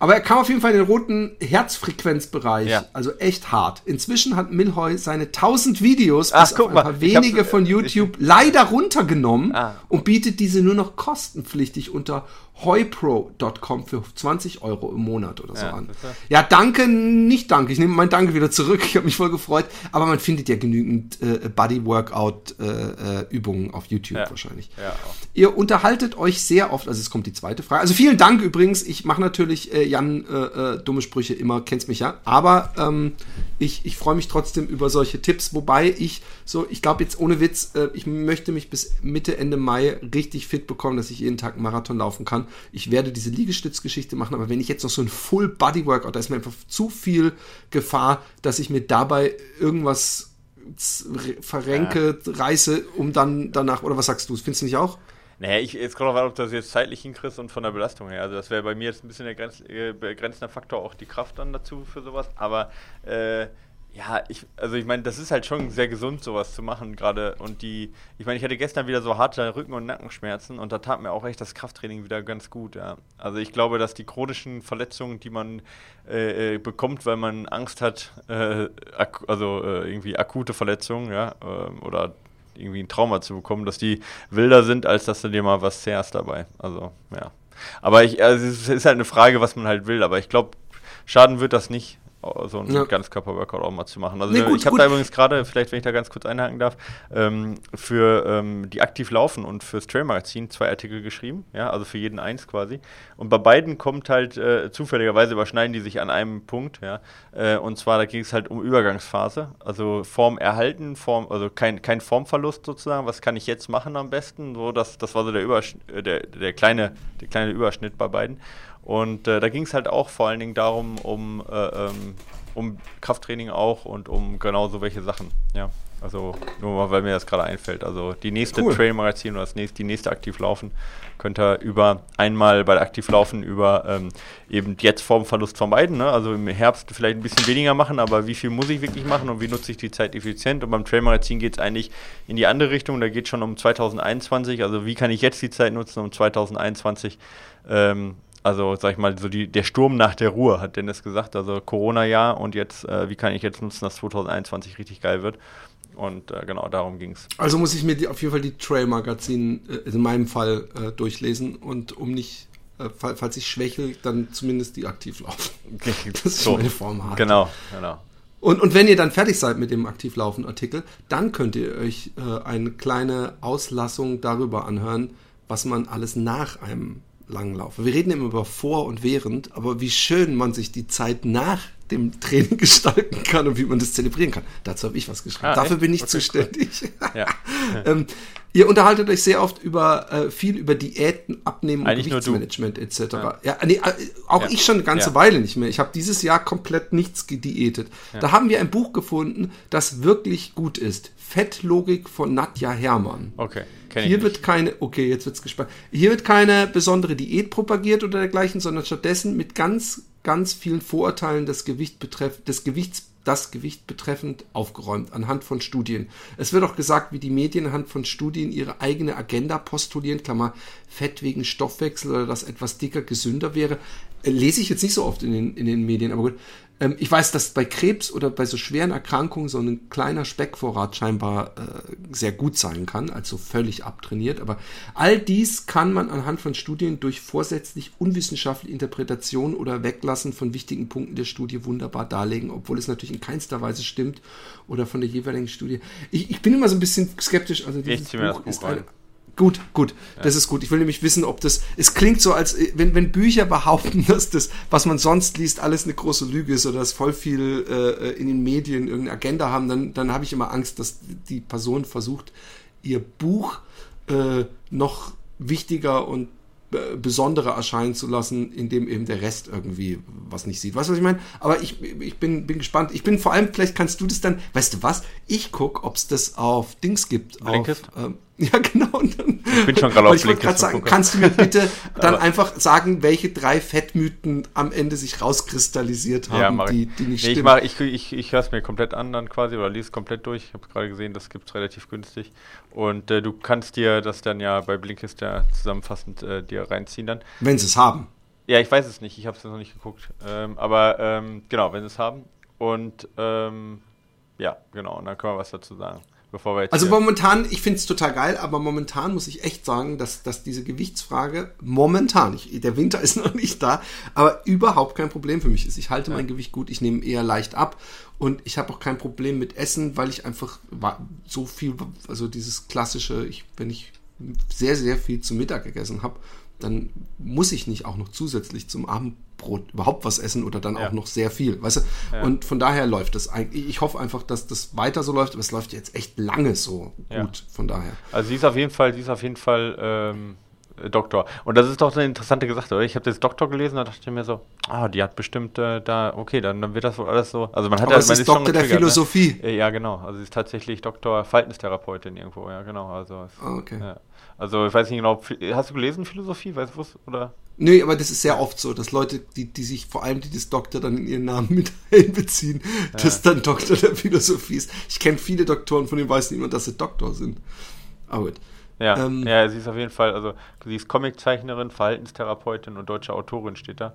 Aber er kam auf jeden Fall in den roten Herzfrequenzbereich. Ja. Also echt hart. Inzwischen hat Milhoy seine 1000 Videos, Ach, guck mal, wenige von YouTube, leider runtergenommen ah. und bietet diese nur noch kostenpflichtig unter heupro.com für 20 Euro im Monat oder so ja, an. Ja, danke, nicht danke. Ich nehme mein Danke wieder zurück. Ich habe mich voll gefreut. Aber man findet ja genügend äh, Body-Workout-Übungen äh, äh auf YouTube ja. wahrscheinlich. Ja, Ihr unterhaltet euch sehr oft, also es kommt die zweite Frage. Also vielen Dank übrigens. Ich mache natürlich äh, Jan äh, äh, dumme Sprüche immer, kennst mich ja. Aber ähm, ich, ich freue mich trotzdem über solche Tipps, wobei ich so, ich glaube jetzt ohne Witz, äh, ich möchte mich bis Mitte, Ende Mai richtig fit bekommen, dass ich jeden Tag einen Marathon laufen kann. Ich werde diese Liegestützgeschichte machen, aber wenn ich jetzt noch so ein Full Body Workout, da ist mir einfach zu viel Gefahr, dass ich mir dabei irgendwas verrenke, ja. reiße, um dann danach, oder was sagst du, findest du nicht auch? Naja, ich, jetzt kommt drauf an, ob du das jetzt zeitlich hinkriegst und von der Belastung her. Also das wäre bei mir jetzt ein bisschen der Grenz, äh, begrenzender Faktor, auch die Kraft dann dazu für sowas. Aber äh, ja, ich, also ich meine, das ist halt schon sehr gesund, sowas zu machen gerade. Und die, ich meine, ich hatte gestern wieder so harte Rücken- und Nackenschmerzen und da tat mir auch echt das Krafttraining wieder ganz gut, ja. Also ich glaube, dass die chronischen Verletzungen, die man äh, äh bekommt, weil man Angst hat, äh, also äh, irgendwie akute Verletzungen, ja, ähm, oder irgendwie ein Trauma zu bekommen, dass die wilder sind, als dass du dir mal was zehrst dabei. Also, ja. Aber ich, also es ist halt eine Frage, was man halt will, aber ich glaube, Schaden wird das nicht so ein ja. Ganzkörper-Workout auch mal zu machen. Also nee, gut, ich habe da übrigens gerade, vielleicht wenn ich da ganz kurz einhaken darf, ähm, für ähm, die aktiv laufen und fürs Trail-Magazin zwei Artikel geschrieben, ja, also für jeden eins quasi. Und bei beiden kommt halt äh, zufälligerweise überschneiden die sich an einem Punkt, ja. Äh, und zwar da ging es halt um Übergangsphase, also Form erhalten, Form, also kein, kein Formverlust sozusagen. Was kann ich jetzt machen am besten? So, das, das war so der, Übersch äh, der, der kleine, der kleine Überschnitt bei beiden. Und äh, da ging es halt auch vor allen Dingen darum, um, äh, ähm, um Krafttraining auch und um genau so welche Sachen. Ja. Also nur mal, weil mir das gerade einfällt. Also die nächste cool. Trail-Magazin oder das nächste, die nächste Aktivlaufen könnt ihr über einmal bei Aktivlaufen über ähm, eben jetzt Formverlust vermeiden. Ne? Also im Herbst vielleicht ein bisschen weniger machen, aber wie viel muss ich wirklich machen und wie nutze ich die Zeit effizient? Und beim Trail-Magazin geht es eigentlich in die andere Richtung. Da geht es schon um 2021. Also wie kann ich jetzt die Zeit nutzen, um 2021 ähm, also sag ich mal, so die, der Sturm nach der Ruhe, hat Dennis gesagt. Also Corona-Jahr und jetzt, äh, wie kann ich jetzt nutzen, dass 2021 richtig geil wird? Und äh, genau, darum ging es. Also muss ich mir die, auf jeden Fall die Trail-Magazin äh, in meinem Fall äh, durchlesen und um nicht, äh, falls ich schwächel, dann zumindest die aktiv laufen. das ist so, meine Form Genau, genau. Und, und wenn ihr dann fertig seid mit dem Aktivlaufen-Artikel, dann könnt ihr euch äh, eine kleine Auslassung darüber anhören, was man alles nach einem Langlaufe. Wir reden immer über vor und während, aber wie schön man sich die Zeit nach dem Training gestalten kann und wie man das zelebrieren kann. Dazu habe ich was geschrieben. Ah, Dafür echt? bin ich okay, zuständig. Cool. Ja. ähm, ihr unterhaltet euch sehr oft über äh, viel über Diäten, Abnehmen Eigentlich und Gewichtsmanagement etc. Ja. ja nee, äh, auch ja. ich schon eine ganze Weile nicht mehr. Ich habe dieses Jahr komplett nichts gediätet. Da haben wir ein Buch gefunden, das wirklich gut ist. Fettlogik von Nadja Hermann. Okay. Hier wird keine, okay, jetzt wird's gespannt. Hier wird keine besondere Diät propagiert oder dergleichen, sondern stattdessen mit ganz, ganz vielen Vorurteilen des, Gewicht betreff, des Gewichts das Gewicht betreffend aufgeräumt anhand von Studien. Es wird auch gesagt, wie die Medien anhand von Studien ihre eigene Agenda postulieren, Klammer Fett wegen Stoffwechsel oder dass etwas dicker gesünder wäre. Lese ich jetzt nicht so oft in den, in den Medien, aber gut. Ähm, ich weiß, dass bei Krebs oder bei so schweren Erkrankungen so ein kleiner Speckvorrat scheinbar äh, sehr gut sein kann, also völlig abtrainiert. Aber all dies kann man anhand von Studien durch vorsätzlich unwissenschaftliche Interpretation oder Weglassen von wichtigen Punkten der Studie wunderbar darlegen, obwohl es natürlich in keinster Weise stimmt oder von der jeweiligen Studie. Ich, ich bin immer so ein bisschen skeptisch. Also dieses Buch ist ein, Gut, gut, ja. das ist gut. Ich will nämlich wissen, ob das. Es klingt so, als wenn, wenn Bücher behaupten, dass das, was man sonst liest, alles eine große Lüge ist oder dass voll viel äh, in den Medien irgendeine Agenda haben, dann, dann habe ich immer Angst, dass die Person versucht, ihr Buch äh, noch wichtiger und äh, besonderer erscheinen zu lassen, indem eben der Rest irgendwie was nicht sieht. Weißt du, was ich meine? Aber ich, ich bin, bin gespannt. Ich bin vor allem, vielleicht kannst du das dann, weißt du was? Ich gucke, ob es das auf Dings gibt. Blinkist? Auf, ähm, Ja, genau. Dann, ich bin schon gerade auf gerade sagen, kannst du mir bitte dann einfach sagen, welche drei Fettmythen am Ende sich rauskristallisiert haben, ja, die, die nicht nee, stimmen? Ich, ich, ich, ich höre es mir komplett an dann quasi oder lese es komplett durch. Ich habe gerade gesehen, das gibt es relativ günstig. Und äh, du kannst dir das dann ja bei Blinkist ja zusammenfassend äh, dir reinziehen dann. Wenn sie es haben. Ja, ich weiß es nicht. Ich habe es noch nicht geguckt. Ähm, aber ähm, genau, wenn sie es haben. Und ähm, ja, genau. Und dann können wir was dazu sagen. Bevor wir jetzt also momentan, ich finde es total geil, aber momentan muss ich echt sagen, dass, dass diese Gewichtsfrage momentan, ich, der Winter ist noch nicht da, aber überhaupt kein Problem für mich ist. Ich halte ja. mein Gewicht gut, ich nehme eher leicht ab und ich habe auch kein Problem mit Essen, weil ich einfach so viel, also dieses klassische, ich, wenn ich sehr, sehr viel zum Mittag gegessen habe, dann muss ich nicht auch noch zusätzlich zum Abend Brot überhaupt was essen oder dann ja. auch noch sehr viel, weißt du? Ja. Und von daher läuft das eigentlich. Ich hoffe einfach, dass das weiter so läuft, aber es läuft jetzt echt lange so ja. gut, von daher. Also sie ist auf jeden Fall, sie ist auf jeden Fall ähm, Doktor. Und das ist doch eine interessante Sache, oder? Ich habe das Doktor gelesen und dachte mir so, ah, die hat bestimmt äh, da, okay, dann, dann wird das wohl alles so. Also man hat aber ja, man ist Doktor der ne? Philosophie. Ne? Ja, genau. Also sie ist tatsächlich Doktor Verhaltenstherapeutin irgendwo, ja, genau. Also, ah, okay. Ja. Also ich weiß nicht genau, hast du gelesen Philosophie, weißt du was? Oder? Nö, aber das ist sehr oft so, dass Leute, die, die sich vor allem die das Doktor dann in ihren Namen mit einbeziehen, ja. dass dann Doktor der Philosophie ist. Ich kenne viele Doktoren, von denen weiß niemand, dass sie Doktor sind. Aber gut. Ja, ähm, ja, sie ist auf jeden Fall, also sie ist Comiczeichnerin, Verhaltenstherapeutin und deutsche Autorin steht da.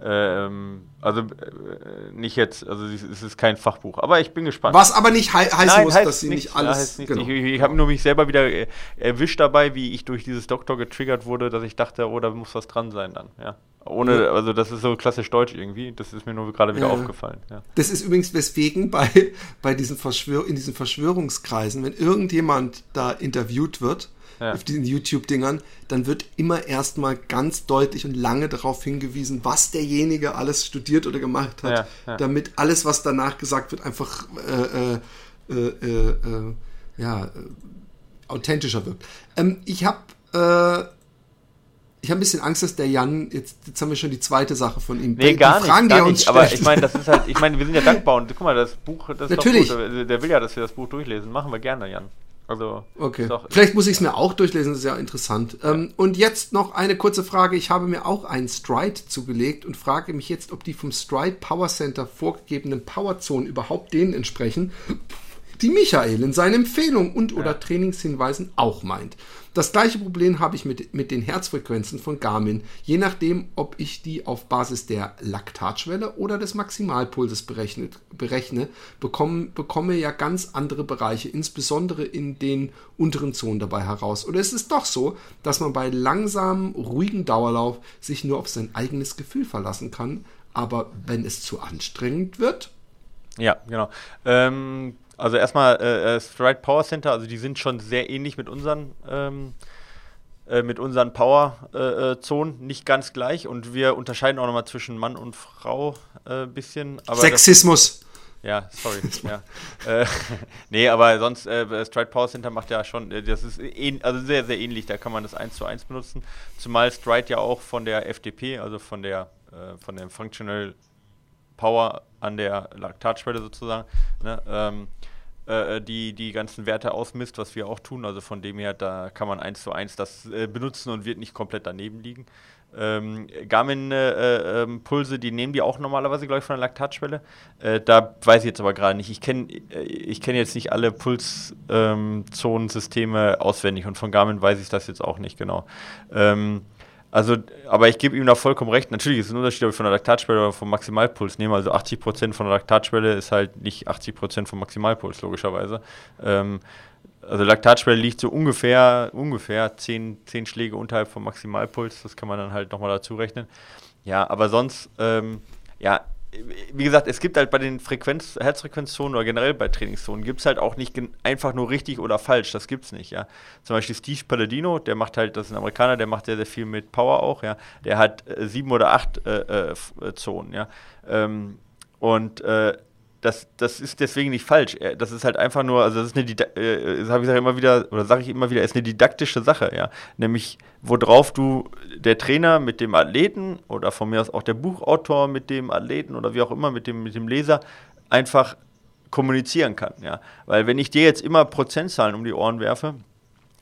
Ähm, also äh, nicht jetzt, also es ist kein Fachbuch, aber ich bin gespannt. Was aber nicht he heißen Nein, muss, dass sie nicht alles. Ja, genau. Ich, ich habe nur mich selber wieder äh, erwischt dabei, wie ich durch dieses Doktor getriggert wurde, dass ich dachte, oh, da muss was dran sein dann, ja. Ohne, ja. also das ist so klassisch deutsch irgendwie. Das ist mir nur gerade wieder ja. aufgefallen. Ja. Das ist übrigens weswegen bei, bei diesen Verschwör in diesen Verschwörungskreisen, wenn irgendjemand da interviewt wird, auf diesen YouTube-Dingern, dann wird immer erstmal ganz deutlich und lange darauf hingewiesen, was derjenige alles studiert oder gemacht hat, damit alles, was danach gesagt wird, einfach äh, äh, äh, äh, äh ja, authentischer wirkt. Ähm, ich habe ich habe ein bisschen Angst, dass der Jan, jetzt, jetzt haben wir schon die zweite Sache von ihm. Nee, gar nicht, Fragen, gar nicht. Aber ich meine, das ist halt, ich meine, wir sind ja dankbar und guck mal, das Buch, das Natürlich. ist Natürlich. Der will ja, dass wir das Buch durchlesen. Machen wir gerne, Jan. Also, okay. Vielleicht muss ich es mir auch durchlesen, das ist ja interessant. Ja. Ähm, und jetzt noch eine kurze Frage. Ich habe mir auch einen Stride zugelegt und frage mich jetzt, ob die vom Stride Power Center vorgegebenen Powerzonen überhaupt denen entsprechen, die Michael in seinen Empfehlungen und oder Trainingshinweisen auch meint. Das gleiche Problem habe ich mit, mit den Herzfrequenzen von Garmin, je nachdem, ob ich die auf Basis der Laktatschwelle oder des Maximalpulses berechnet, berechne, bekomme, bekomme ja ganz andere Bereiche, insbesondere in den unteren Zonen dabei heraus. Oder ist es doch so, dass man bei langsamem, ruhigem Dauerlauf sich nur auf sein eigenes Gefühl verlassen kann, aber wenn es zu anstrengend wird? Ja, genau. Ähm, also erstmal äh, äh, Stride Power Center, also die sind schon sehr ähnlich mit unseren ähm, äh, mit unseren Power-Zonen, äh, nicht ganz gleich. Und wir unterscheiden auch nochmal zwischen Mann und Frau ein äh, bisschen. Sexismus. Das, ja, sorry. ja. äh, nee, aber sonst, äh, Stride Power Center macht ja schon, das ist also sehr, sehr ähnlich, da kann man das 1 zu 1 benutzen. Zumal Stride ja auch von der FDP, also von der, äh, von der Functional Power an der Laktatschwelle sozusagen, ne, ähm, äh, die die ganzen Werte ausmisst, was wir auch tun. Also von dem her, da kann man eins zu eins das äh, benutzen und wird nicht komplett daneben liegen. Ähm, Garmin-Pulse, äh, ähm, die nehmen die auch normalerweise, glaube ich, von der Laktatschwelle. Äh, da weiß ich jetzt aber gerade nicht. Ich kenne äh, ich kenn jetzt nicht alle Pulszonensysteme ähm, auswendig und von Garmin weiß ich das jetzt auch nicht genau. Ähm, also, aber ich gebe ihm da vollkommen recht. Natürlich ist es ein Unterschied, ob ich von der Laktatschwelle oder vom Maximalpuls nehme. Also 80% von der Laktatschwelle ist halt nicht 80% vom Maximalpuls, logischerweise. Ähm, also Laktatschwelle liegt so ungefähr, ungefähr 10, 10 Schläge unterhalb vom Maximalpuls. Das kann man dann halt nochmal dazu rechnen. Ja, aber sonst, ähm, ja, wie gesagt, es gibt halt bei den Frequenz, Herzfrequenzzonen oder generell bei Trainingszonen gibt es halt auch nicht einfach nur richtig oder falsch. Das gibt's nicht, ja. Zum Beispiel Steve Palladino, der macht halt, das ist ein Amerikaner, der macht sehr, sehr viel mit Power auch, ja. Der hat äh, sieben oder acht äh, äh, Zonen, ja. Ähm, und äh, das, das ist deswegen nicht falsch. Das ist halt einfach nur, also das ist eine, äh, habe ich immer wieder, oder sage ich immer wieder, ist eine didaktische Sache, ja. Nämlich, worauf du der Trainer mit dem Athleten oder von mir aus auch der Buchautor mit dem Athleten oder wie auch immer mit dem, mit dem Leser einfach kommunizieren kann, ja. Weil wenn ich dir jetzt immer Prozentzahlen um die Ohren werfe,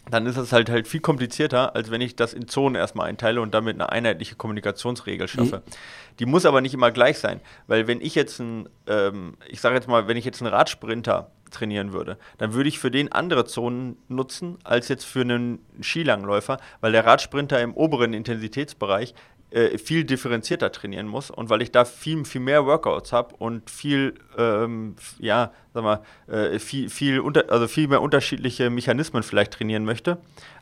dann ist es halt halt viel komplizierter, als wenn ich das in Zonen erstmal einteile und damit eine einheitliche Kommunikationsregel schaffe. Mhm. Die muss aber nicht immer gleich sein, weil wenn ich jetzt ein, ähm, ich sage jetzt mal, wenn ich jetzt einen Radsprinter trainieren würde, dann würde ich für den andere Zonen nutzen als jetzt für einen Skilangläufer, weil der Radsprinter im oberen Intensitätsbereich äh, viel differenzierter trainieren muss und weil ich da viel, viel mehr Workouts habe und viel, ähm, ja, sag mal, äh, viel, viel, unter, also viel mehr unterschiedliche Mechanismen vielleicht trainieren möchte,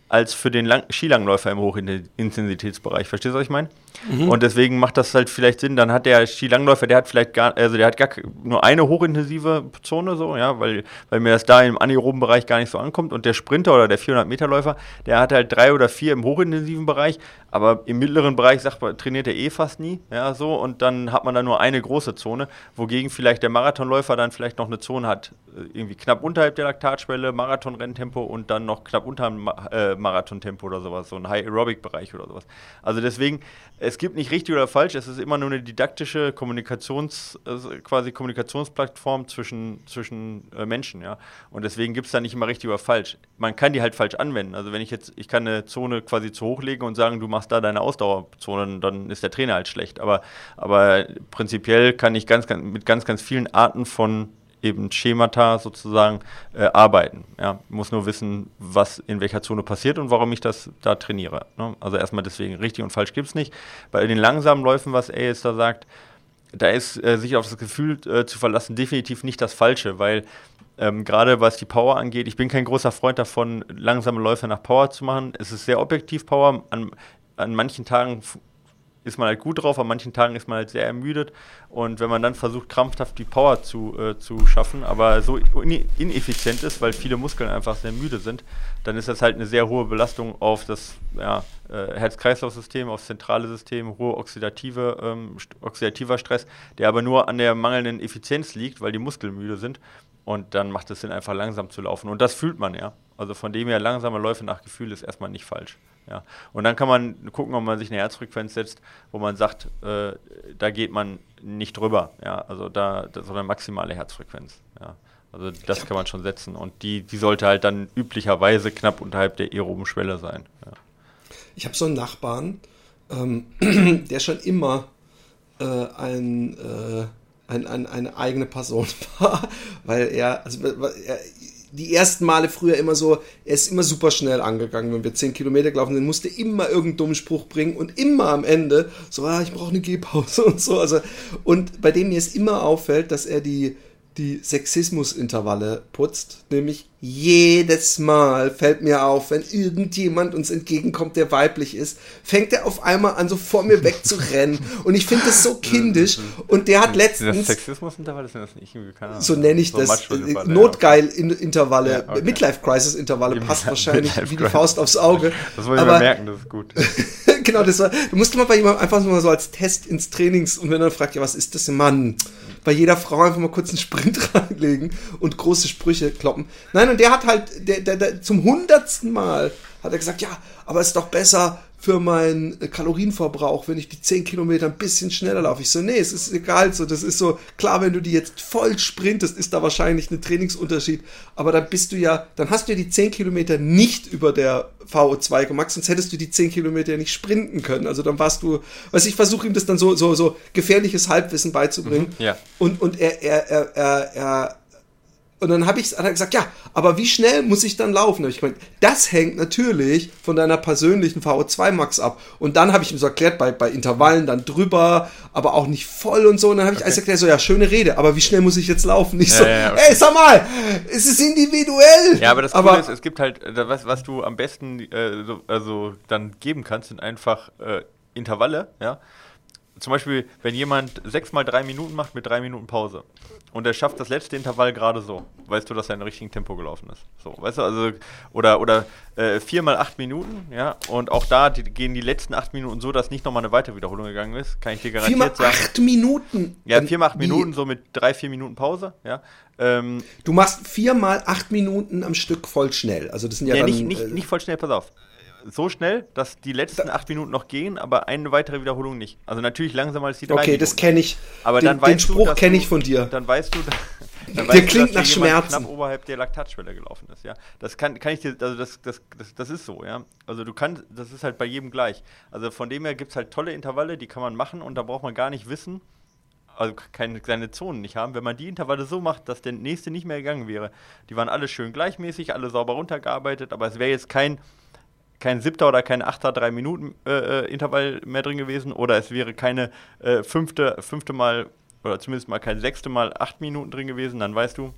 als für den Lang Skilangläufer im Hochintensitätsbereich. Verstehst du, was ich meine? Mhm. Und deswegen macht das halt vielleicht Sinn. Dann hat der Skilangläufer, der hat vielleicht gar, also der hat gar nur eine hochintensive Zone, so, ja, weil, weil mir das da im anaeroben Bereich gar nicht so ankommt. Und der Sprinter oder der 400-Meter-Läufer, der hat halt drei oder vier im hochintensiven Bereich, aber im mittleren Bereich sagt man, trainiert er eh fast nie, ja, so. Und dann hat man da nur eine große Zone, wogegen vielleicht der Marathonläufer dann vielleicht noch eine Zone hat, äh, irgendwie knapp unterhalb der Laktatschwelle, Marathon-Renntempo und dann noch knapp unter dem äh, Marathontempo oder sowas, so ein High-Aerobic-Bereich oder sowas. Also deswegen, es gibt nicht richtig oder falsch, es ist immer nur eine didaktische Kommunikations, also quasi Kommunikationsplattform zwischen, zwischen äh, Menschen, ja. Und deswegen gibt es da nicht immer richtig oder falsch. Man kann die halt falsch anwenden. Also wenn ich jetzt, ich kann eine Zone quasi zu hoch legen und sagen, du machst da deine Ausdauerzone, dann ist der Trainer halt schlecht. Aber, aber prinzipiell kann ich ganz, ganz, mit ganz, ganz vielen Arten von eben Schemata sozusagen äh, arbeiten. Ja, muss nur wissen, was in welcher Zone passiert und warum ich das da trainiere. Ne? Also erstmal deswegen richtig und falsch gibt es nicht. Bei den langsamen Läufen, was jetzt da sagt, da ist äh, sich auf das Gefühl äh, zu verlassen definitiv nicht das Falsche, weil ähm, gerade was die Power angeht, ich bin kein großer Freund davon, langsame Läufe nach Power zu machen. Es ist sehr objektiv Power. An, an manchen Tagen ist man halt gut drauf, an manchen Tagen ist man halt sehr ermüdet. Und wenn man dann versucht, krampfhaft die Power zu, äh, zu schaffen, aber so ineffizient ist, weil viele Muskeln einfach sehr müde sind, dann ist das halt eine sehr hohe Belastung auf das ja, äh, Herz-Kreislauf-System, aufs zentrale System, hohe oxidative, ähm, oxidativer Stress, der aber nur an der mangelnden Effizienz liegt, weil die Muskeln müde sind. Und dann macht es Sinn, einfach langsam zu laufen. Und das fühlt man ja. Also von dem her, langsame Läufe nach Gefühl ist erstmal nicht falsch. Ja. Und dann kann man gucken, ob man sich eine Herzfrequenz setzt, wo man sagt, äh, da geht man nicht drüber. Ja. Also da, das ist eine maximale Herzfrequenz. Ja. Also das kann man schon setzen. Und die, die sollte halt dann üblicherweise knapp unterhalb der aeroben Schwelle sein. Ja. Ich habe so einen Nachbarn, ähm, der schon immer äh, ein, äh, ein, ein, eine eigene Person war, weil er, also er, die ersten Male früher immer so, er ist immer super schnell angegangen, wenn wir 10 Kilometer gelaufen sind, musste immer irgendeinen dummen Spruch bringen und immer am Ende so, ah, ich brauche eine Gehpause und so. Also, und bei dem mir es immer auffällt, dass er die, die Sexismus-Intervalle putzt, nämlich jedes Mal fällt mir auf, wenn irgendjemand uns entgegenkommt, der weiblich ist, fängt er auf einmal an, so vor mir wegzurennen. Und ich finde das so kindisch. Und der hat letztens. Sexismus-Intervalle sind das nicht irgendwie, keine Ahnung. So nenne ich so das. Äh, Notgeil-Intervalle, ja, okay. Midlife-Crisis-Intervalle passt wahrscheinlich wie die Faust aufs Auge. Das wollte ich Aber, merken, das ist gut. genau, das war, du musst mal bei jemandem einfach mal so als Test ins Trainings und wenn er fragt, ja, was ist das, Mann? Bei jeder Frau einfach mal kurz einen Sprint reinlegen und große Sprüche kloppen. Nein, und der hat halt, der, der, der zum hundertsten Mal hat er gesagt, ja, aber es ist doch besser, für meinen Kalorienverbrauch, wenn ich die 10 Kilometer ein bisschen schneller laufe. Ich so, nee, es ist egal. So, das ist so, klar, wenn du die jetzt voll sprintest, ist da wahrscheinlich ein Trainingsunterschied. Aber dann bist du ja, dann hast du ja die 10 Kilometer nicht über der VO2 gemacht, sonst hättest du die 10 Kilometer nicht sprinten können. Also dann warst du, weiß ich versuche ihm das dann so, so, so gefährliches Halbwissen beizubringen. Mhm, ja. Und, und er, er, er, er, er und dann habe ich hat er gesagt, ja, aber wie schnell muss ich dann laufen? Da ich gemeint, das hängt natürlich von deiner persönlichen VO2 Max ab. Und dann habe ich ihm so erklärt, bei, bei Intervallen dann drüber, aber auch nicht voll und so. Und dann habe ich okay. alles erklärt, so, ja, schöne Rede, aber wie schnell muss ich jetzt laufen? Nicht ja, so, ja, okay. ey, sag mal, es ist individuell. Ja, aber das Coole ist, es gibt halt, äh, was, was du am besten äh, so, also dann geben kannst, sind einfach äh, Intervalle, ja zum Beispiel, wenn jemand sechs mal drei Minuten macht mit drei Minuten Pause und er schafft das letzte Intervall gerade so, weißt du, dass er in richtigen Tempo gelaufen ist. So, weißt du, also, oder, oder äh, vier mal acht Minuten, ja, und auch da die, gehen die letzten acht Minuten so, dass nicht nochmal eine Weiterwiederholung gegangen ist, kann ich dir garantiert vier mal sagen. acht Minuten? Ja, vier mal acht Minuten, so mit drei, vier Minuten Pause, ja. Ähm, du machst vier mal acht Minuten am Stück voll schnell, also das sind ja, ja dann, nicht, nicht, äh, nicht voll schnell, pass auf so schnell, dass die letzten acht Minuten noch gehen, aber eine weitere Wiederholung nicht. Also natürlich langsamer als die drei Okay, Minuten. das kenne ich. Aber den, dann weißt den Spruch kenne ich von dir. Dann weißt du, dann der weißt klingt du, nach Schmerzen. knapp oberhalb der Laktatschwelle gelaufen ist, ja. Das kann, kann ich dir, also das, das, das, das ist so, ja. Also du kannst, das ist halt bei jedem gleich. Also von dem her gibt es halt tolle Intervalle, die kann man machen und da braucht man gar nicht wissen, also keine kleine Zonen nicht haben, wenn man die Intervalle so macht, dass der nächste nicht mehr gegangen wäre. Die waren alle schön gleichmäßig, alle sauber runtergearbeitet, aber es wäre jetzt kein kein siebter oder kein achter drei Minuten äh, äh, Intervall mehr drin gewesen oder es wäre keine äh, fünfte, fünfte Mal oder zumindest mal kein sechste Mal acht Minuten drin gewesen, dann weißt du.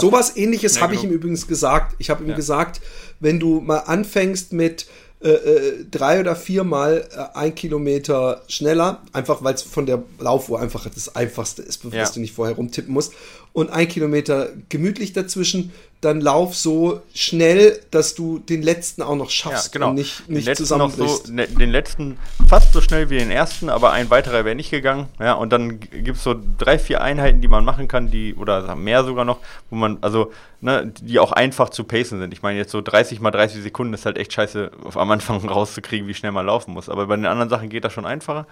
Sowas ähnliches habe ich ihm übrigens gesagt. Ich habe ihm ja. gesagt, wenn du mal anfängst mit äh, äh, drei oder viermal äh, ein Kilometer schneller, einfach weil es von der Laufuhr einfach das Einfachste ist, bevor ja. du nicht vorher rumtippen musst. Und ein Kilometer gemütlich dazwischen, dann lauf so schnell, dass du den letzten auch noch schaffst ja, genau. und nicht, nicht zusammenbrichst. So, ne, den letzten fast so schnell wie den ersten, aber ein weiterer wäre nicht gegangen. Ja, und dann gibt es so drei, vier Einheiten, die man machen kann, die, oder mehr sogar noch, wo man, also, ne, die auch einfach zu pacen sind. Ich meine, jetzt so 30 mal 30 Sekunden ist halt echt scheiße, am Anfang rauszukriegen, wie schnell man laufen muss. Aber bei den anderen Sachen geht das schon einfacher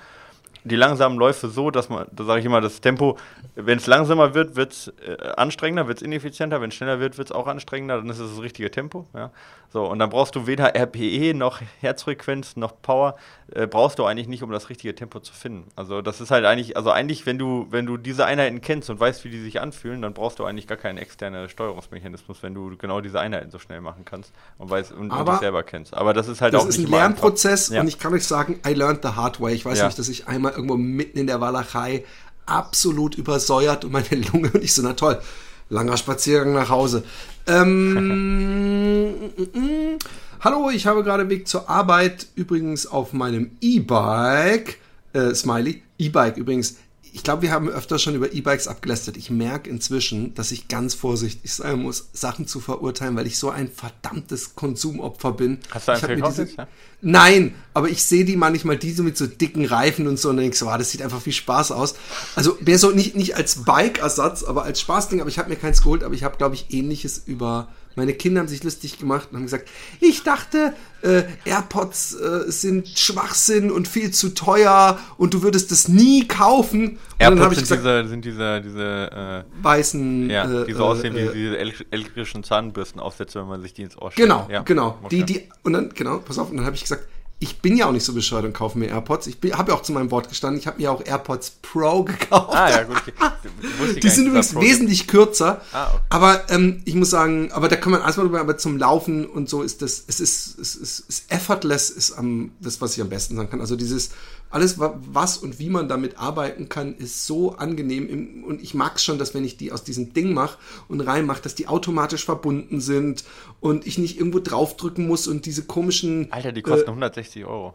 die langsamen Läufe so, dass man, da sage ich immer, das Tempo, wenn es langsamer wird, wird es äh, anstrengender, wird es ineffizienter, wenn es schneller wird, wird es auch anstrengender, dann ist es das richtige Tempo. Ja? So, und dann brauchst du weder RPE noch Herzfrequenz noch Power, äh, brauchst du eigentlich nicht, um das richtige Tempo zu finden. Also das ist halt eigentlich, also eigentlich, wenn du, wenn du diese Einheiten kennst und weißt, wie die sich anfühlen, dann brauchst du eigentlich gar keinen externen Steuerungsmechanismus, wenn du genau diese Einheiten so schnell machen kannst und weißt und, und dich selber kennst. Aber das ist halt das auch ist ein Lernprozess ja. und ich kann euch sagen, I learned the hard way. Ich weiß ja. nicht, dass ich einmal irgendwo mitten in der Walachei absolut übersäuert und meine Lunge und ich so, na toll, langer Spaziergang nach Hause. Ähm, hallo, ich habe gerade Weg zur Arbeit übrigens auf meinem E-Bike, äh, Smiley, E-Bike übrigens ich glaube, wir haben öfter schon über E-Bikes abgelästert. Ich merke inzwischen, dass ich ganz vorsichtig sein muss, Sachen zu verurteilen, weil ich so ein verdammtes Konsumopfer bin. Hast du einen diese, jetzt, ja? Nein, aber ich sehe die manchmal, diese mit so dicken Reifen und so, und denke so, ah, das sieht einfach wie Spaß aus. Also, mehr so nicht, nicht als Bike-Ersatz, aber als Spaßding, aber ich habe mir keins geholt, aber ich habe, glaube ich, ähnliches über meine Kinder haben sich lustig gemacht und haben gesagt, ich dachte, äh, AirPods äh, sind Schwachsinn und viel zu teuer und du würdest das nie kaufen. AirPods sind, gesagt, diese, sind diese, diese äh, weißen, ja, die so äh, aussehen wie äh, diese elektrischen Zahnbürstenaufsätze, wenn man sich die ins Ohr steckt. Genau, ja. genau. Okay. Die, die, und dann, genau, pass auf, und dann habe ich gesagt, ich bin ja auch nicht so bescheuert und kaufe mir AirPods. Ich habe ja auch zu meinem Wort gestanden. Ich habe mir auch AirPods Pro gekauft. Ah, ja, gut. Okay. die sind übrigens wesentlich kürzer. Ah, okay. Aber ähm, ich muss sagen, aber da kann man alles mal drüber, aber zum Laufen und so ist das, es ist, es ist, es ist effortless, ist am, das, was ich am besten sagen kann. Also dieses, alles, was und wie man damit arbeiten kann, ist so angenehm. Und ich mag es schon, dass wenn ich die aus diesem Ding mache und reinmache, dass die automatisch verbunden sind und ich nicht irgendwo draufdrücken muss und diese komischen. Alter, die kosten äh, 160 Euro.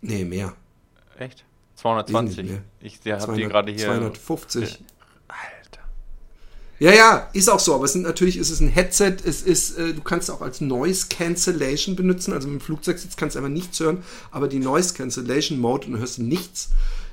Nee, mehr. Echt? 220. Ich habe die gerade hier. 250. Ja, ja, ist auch so, aber es sind natürlich, ist es ein Headset, es ist, äh, du kannst auch als Noise Cancellation benutzen, also mit dem Flugzeugsitz kannst du einfach nichts hören, aber die Noise Cancellation Mode und hörst nichts.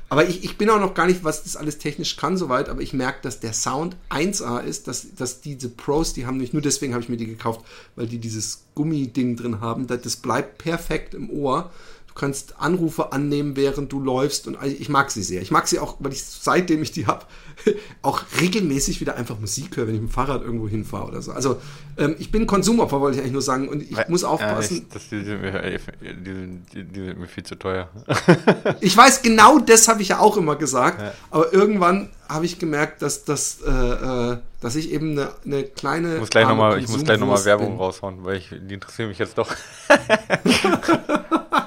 Aber ich, ich bin auch noch gar nicht, was das alles technisch kann, soweit, aber ich merke, dass der Sound 1A ist, dass, dass diese Pros, die haben nicht nur deswegen habe ich mir die gekauft, weil die dieses Gummiding drin haben, das bleibt perfekt im Ohr kannst Anrufe annehmen, während du läufst und ich mag sie sehr. Ich mag sie auch, weil ich seitdem ich die habe, auch regelmäßig wieder einfach Musik höre, wenn ich mit dem Fahrrad irgendwo hinfahre oder so. Also ähm, ich bin Konsumopfer, wollte ich eigentlich nur sagen und ich weil, muss aufpassen. Ja, ich, die, sind mir, die, sind, die, sind mir viel zu teuer. ich weiß, genau das habe ich ja auch immer gesagt, ja. aber irgendwann habe ich gemerkt, dass, dass, äh, äh dass ich eben eine, eine kleine. Ich muss gleich nochmal noch Werbung bin. raushauen, weil ich, die interessieren mich jetzt doch.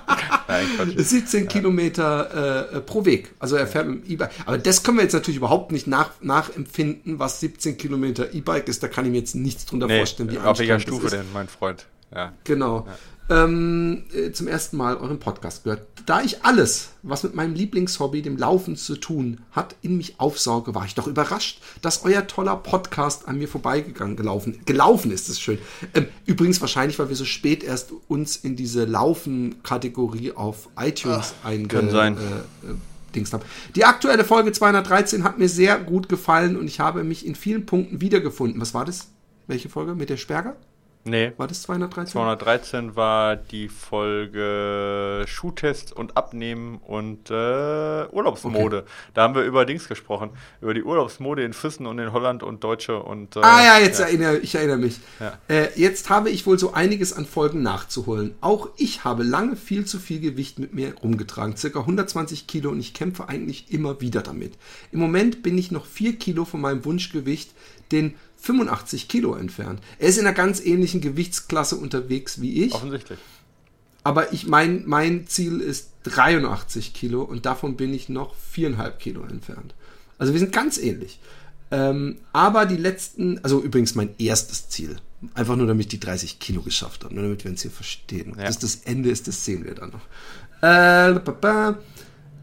Nein, 17 ja. Kilometer äh, pro Weg. Also er fährt mit dem E-Bike. Aber das können wir jetzt natürlich überhaupt nicht nach, nachempfinden, was 17 Kilometer E-Bike ist. Da kann ich mir jetzt nichts drunter nee, vorstellen. Wie auf welcher Stufe denn, mein Freund? Ja. Genau. Ähm, äh, zum ersten Mal euren Podcast gehört. Da ich alles, was mit meinem Lieblingshobby, dem Laufen zu tun hat, in mich aufsauge, war ich doch überrascht, dass euer toller Podcast an mir vorbeigegangen gelaufen, gelaufen ist. Ist schön. Ähm, übrigens wahrscheinlich, weil wir so spät erst uns in diese Laufen-Kategorie auf iTunes einge äh, äh, haben. Die aktuelle Folge 213 hat mir sehr gut gefallen und ich habe mich in vielen Punkten wiedergefunden. Was war das? Welche Folge? Mit der Sperger? Nee. War das 213? 213 war die Folge Schuhtest und Abnehmen und äh, Urlaubsmode. Okay. Da haben wir über Dings gesprochen. Über die Urlaubsmode in Füssen und in Holland und Deutsche und. Äh, ah ja, jetzt ja. erinnere ich erinnere mich. Ja. Äh, jetzt habe ich wohl so einiges an Folgen nachzuholen. Auch ich habe lange viel zu viel Gewicht mit mir rumgetragen. Circa 120 Kilo und ich kämpfe eigentlich immer wieder damit. Im Moment bin ich noch 4 Kilo von meinem Wunschgewicht, den 85 Kilo entfernt. Er ist in einer ganz ähnlichen Gewichtsklasse unterwegs wie ich. Offensichtlich. Aber ich mein, mein Ziel ist 83 Kilo und davon bin ich noch 4,5 Kilo entfernt. Also wir sind ganz ähnlich. Ähm, aber die letzten, also übrigens mein erstes Ziel, einfach nur damit ich die 30 Kilo geschafft habe, nur damit wir uns hier verstehen. Ja. Das das Ende ist, das sehen wir dann noch. Äh,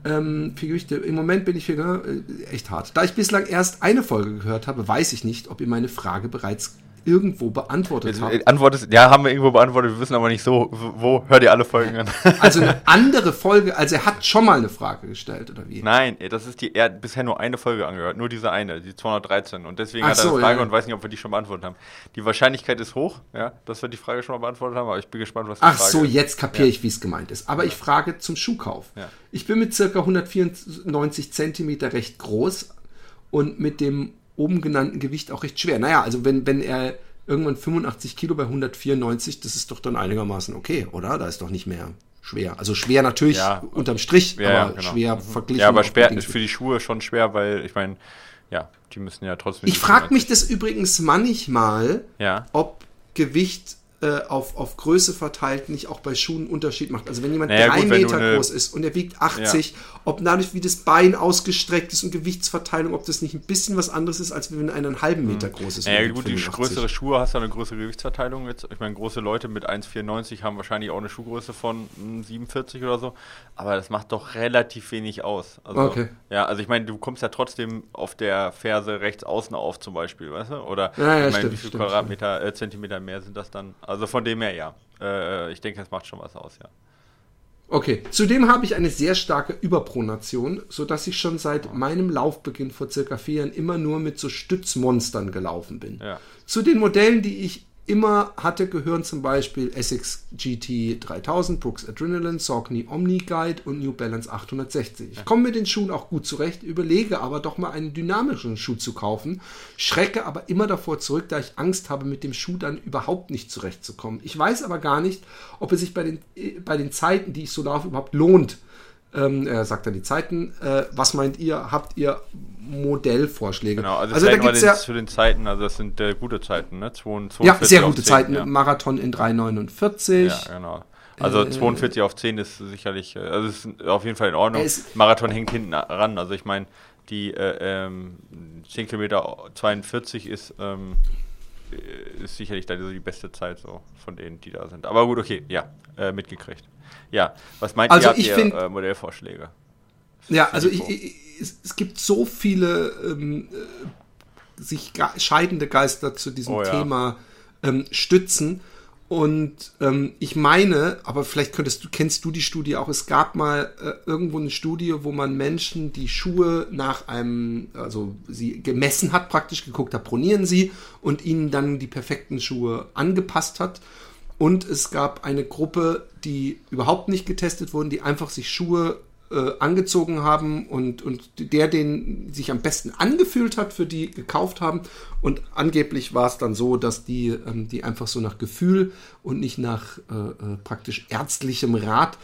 ähm, für Gewichte, im Moment bin ich für, äh, echt hart. Da ich bislang erst eine Folge gehört habe, weiß ich nicht, ob ihr meine Frage bereits irgendwo beantwortet haben. Antwort ist, ja, haben wir irgendwo beantwortet, wir wissen aber nicht so, wo, hört ihr alle Folgen an? also eine andere Folge, also er hat schon mal eine Frage gestellt, oder wie? Nein, das ist die, er hat bisher nur eine Folge angehört, nur diese eine, die 213 und deswegen Ach hat er so, eine Frage ja. und weiß nicht, ob wir die schon beantwortet haben. Die Wahrscheinlichkeit ist hoch, ja, dass wir die Frage schon mal beantwortet haben, aber ich bin gespannt, was die Ach Frage so, jetzt kapiere ja. ich, wie es gemeint ist. Aber ja. ich frage zum Schuhkauf. Ich bin mit circa 194 Zentimeter recht groß und mit dem oben genannten Gewicht auch recht schwer. Naja, also wenn, wenn er irgendwann 85 Kilo bei 194, das ist doch dann einigermaßen okay, oder? Da ist doch nicht mehr schwer. Also schwer natürlich ja, unterm Strich, ja, aber genau. schwer mhm. verglichen. Ja, aber schwer ist für die Schuhe schon schwer, weil ich meine, ja, die müssen ja trotzdem. Ich frage mich das übrigens manchmal, ja. ob Gewicht auf, auf Größe verteilt nicht auch bei Schuhen einen Unterschied macht. Also wenn jemand naja, drei gut, Meter eine, groß ist und er wiegt 80, ja. ob dadurch wie das Bein ausgestreckt ist und Gewichtsverteilung, ob das nicht ein bisschen was anderes ist, als wenn einer einen halben hm. Meter groß ist. Naja, gut, die größere Schuhe hast du eine größere Gewichtsverteilung. Jetzt, ich meine, große Leute mit 1,94 haben wahrscheinlich auch eine Schuhgröße von 47 hm, oder so, aber das macht doch relativ wenig aus. Also, okay. Ja, also ich meine, du kommst ja trotzdem auf der Ferse rechts außen auf zum Beispiel, weißt du? Oder ja, ja, ich meine, wie viele Quadratmeter, äh, Zentimeter mehr sind das dann? Also von dem her ja. Äh, ich denke, es macht schon was aus, ja. Okay, zudem habe ich eine sehr starke Überpronation, sodass ich schon seit meinem Laufbeginn vor circa vier Jahren immer nur mit so Stützmonstern gelaufen bin. Ja. Zu den Modellen, die ich immer hatte, gehören zum Beispiel Essex GT 3000, Brooks Adrenaline, Saucony Omni Guide und New Balance 860. Ich komme mit den Schuhen auch gut zurecht, überlege aber doch mal einen dynamischen Schuh zu kaufen, schrecke aber immer davor zurück, da ich Angst habe, mit dem Schuh dann überhaupt nicht zurechtzukommen. Ich weiß aber gar nicht, ob es sich bei den, bei den Zeiten, die ich so laufe, überhaupt lohnt. Ähm, er sagt dann die Zeiten. Äh, was meint ihr? Habt ihr Modellvorschläge. Genau, also, also da gibt's ja zu den Zeiten, also das sind äh, gute Zeiten, ne? 42 ja, sehr gute 10, Zeiten. Ja. Marathon in 3,49. Ja, genau. Also äh, 42 auf 10 ist sicherlich, äh, also ist auf jeden Fall in Ordnung. Marathon hängt hinten ran. Also ich meine, die äh, ähm, 10 Kilometer 42 ist, ähm, ist sicherlich da die beste Zeit so von denen, die da sind. Aber gut, okay, ja, äh, mitgekriegt. Ja, was meint also ihr, habt ich ihr find, äh, Modellvorschläge? Ja, also ich, ich, es, es, gibt so viele ähm, äh, sich scheidende Geister zu diesem oh, ja. Thema ähm, stützen. Und ähm, ich meine, aber vielleicht könntest du, kennst du die Studie auch, es gab mal äh, irgendwo eine Studie, wo man Menschen die Schuhe nach einem, also sie gemessen hat, praktisch geguckt hat, pronieren sie und ihnen dann die perfekten Schuhe angepasst hat. Und es gab eine Gruppe, die überhaupt nicht getestet wurden, die einfach sich Schuhe äh, angezogen haben und, und der, den sich am besten angefühlt hat, für die gekauft haben. Und angeblich war es dann so, dass die, ähm, die einfach so nach Gefühl und nicht nach äh, äh, praktisch ärztlichem Rat äh,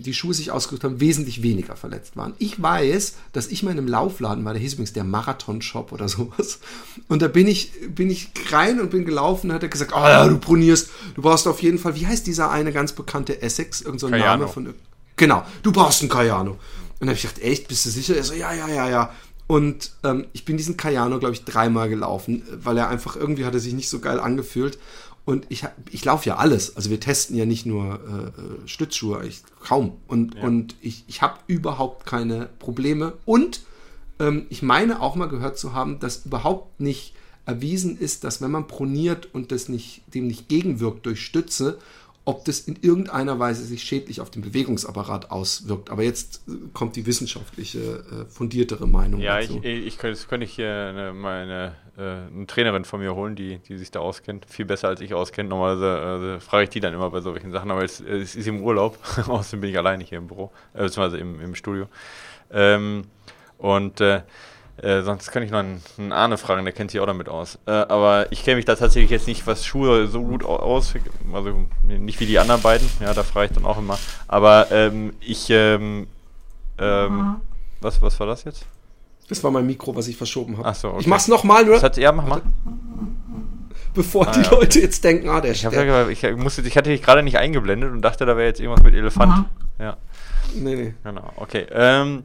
die Schuhe sich ausgesucht haben, wesentlich weniger verletzt waren. Ich weiß, dass ich mal in einem Laufladen war, der hieß übrigens der Marathon-Shop oder sowas. Und da bin ich, bin ich rein und bin gelaufen und hat er gesagt, oh ja, du pronierst, du brauchst auf jeden Fall, wie heißt dieser eine ganz bekannte Essex, irgendein so Name von Genau, du brauchst einen Cayano. Und dann habe ich gedacht, echt, bist du sicher? Er so, ja, ja, ja, ja. Und ähm, ich bin diesen Cayano, glaube ich, dreimal gelaufen, weil er einfach irgendwie hat er sich nicht so geil angefühlt. Und ich, ich laufe ja alles. Also wir testen ja nicht nur äh, äh Stützschuhe, ich, kaum. Und, ja. und ich, ich habe überhaupt keine Probleme. Und ähm, ich meine auch mal gehört zu haben, dass überhaupt nicht erwiesen ist, dass wenn man proniert und das nicht, dem nicht gegenwirkt durch Stütze ob das in irgendeiner Weise sich schädlich auf den Bewegungsapparat auswirkt. Aber jetzt äh, kommt die wissenschaftliche, äh, fundiertere Meinung ja, dazu. Ja, ich, ich, könnte, könnte ich hier eine, meine äh, eine Trainerin von mir holen, die, die sich da auskennt. Viel besser als ich auskennt. Normalerweise äh, frage ich die dann immer bei solchen Sachen, aber es, es ist im Urlaub. Außerdem bin ich alleine hier im Büro, äh, beziehungsweise im, im Studio. Ähm, und äh, äh, sonst kann ich noch einen, einen Arne fragen, der kennt sich auch damit aus. Äh, aber ich kenne mich da tatsächlich jetzt nicht, was Schuhe so gut aus, also nicht wie die anderen beiden, ja, da frage ich dann auch immer. Aber ähm, ich, ähm, ähm, mhm. was, was war das jetzt? Das war mein Mikro, was ich verschoben habe. Achso, okay. Ich mach's nochmal, nur. Das hat, ja, mach mal. Bevor ah, die ja, Leute okay. jetzt denken, ah, der ich, ja, ich, musste, ich hatte dich gerade nicht eingeblendet und dachte, da wäre jetzt irgendwas mit Elefant. Mhm. Ja. Nee, nee. Genau, okay. Ähm,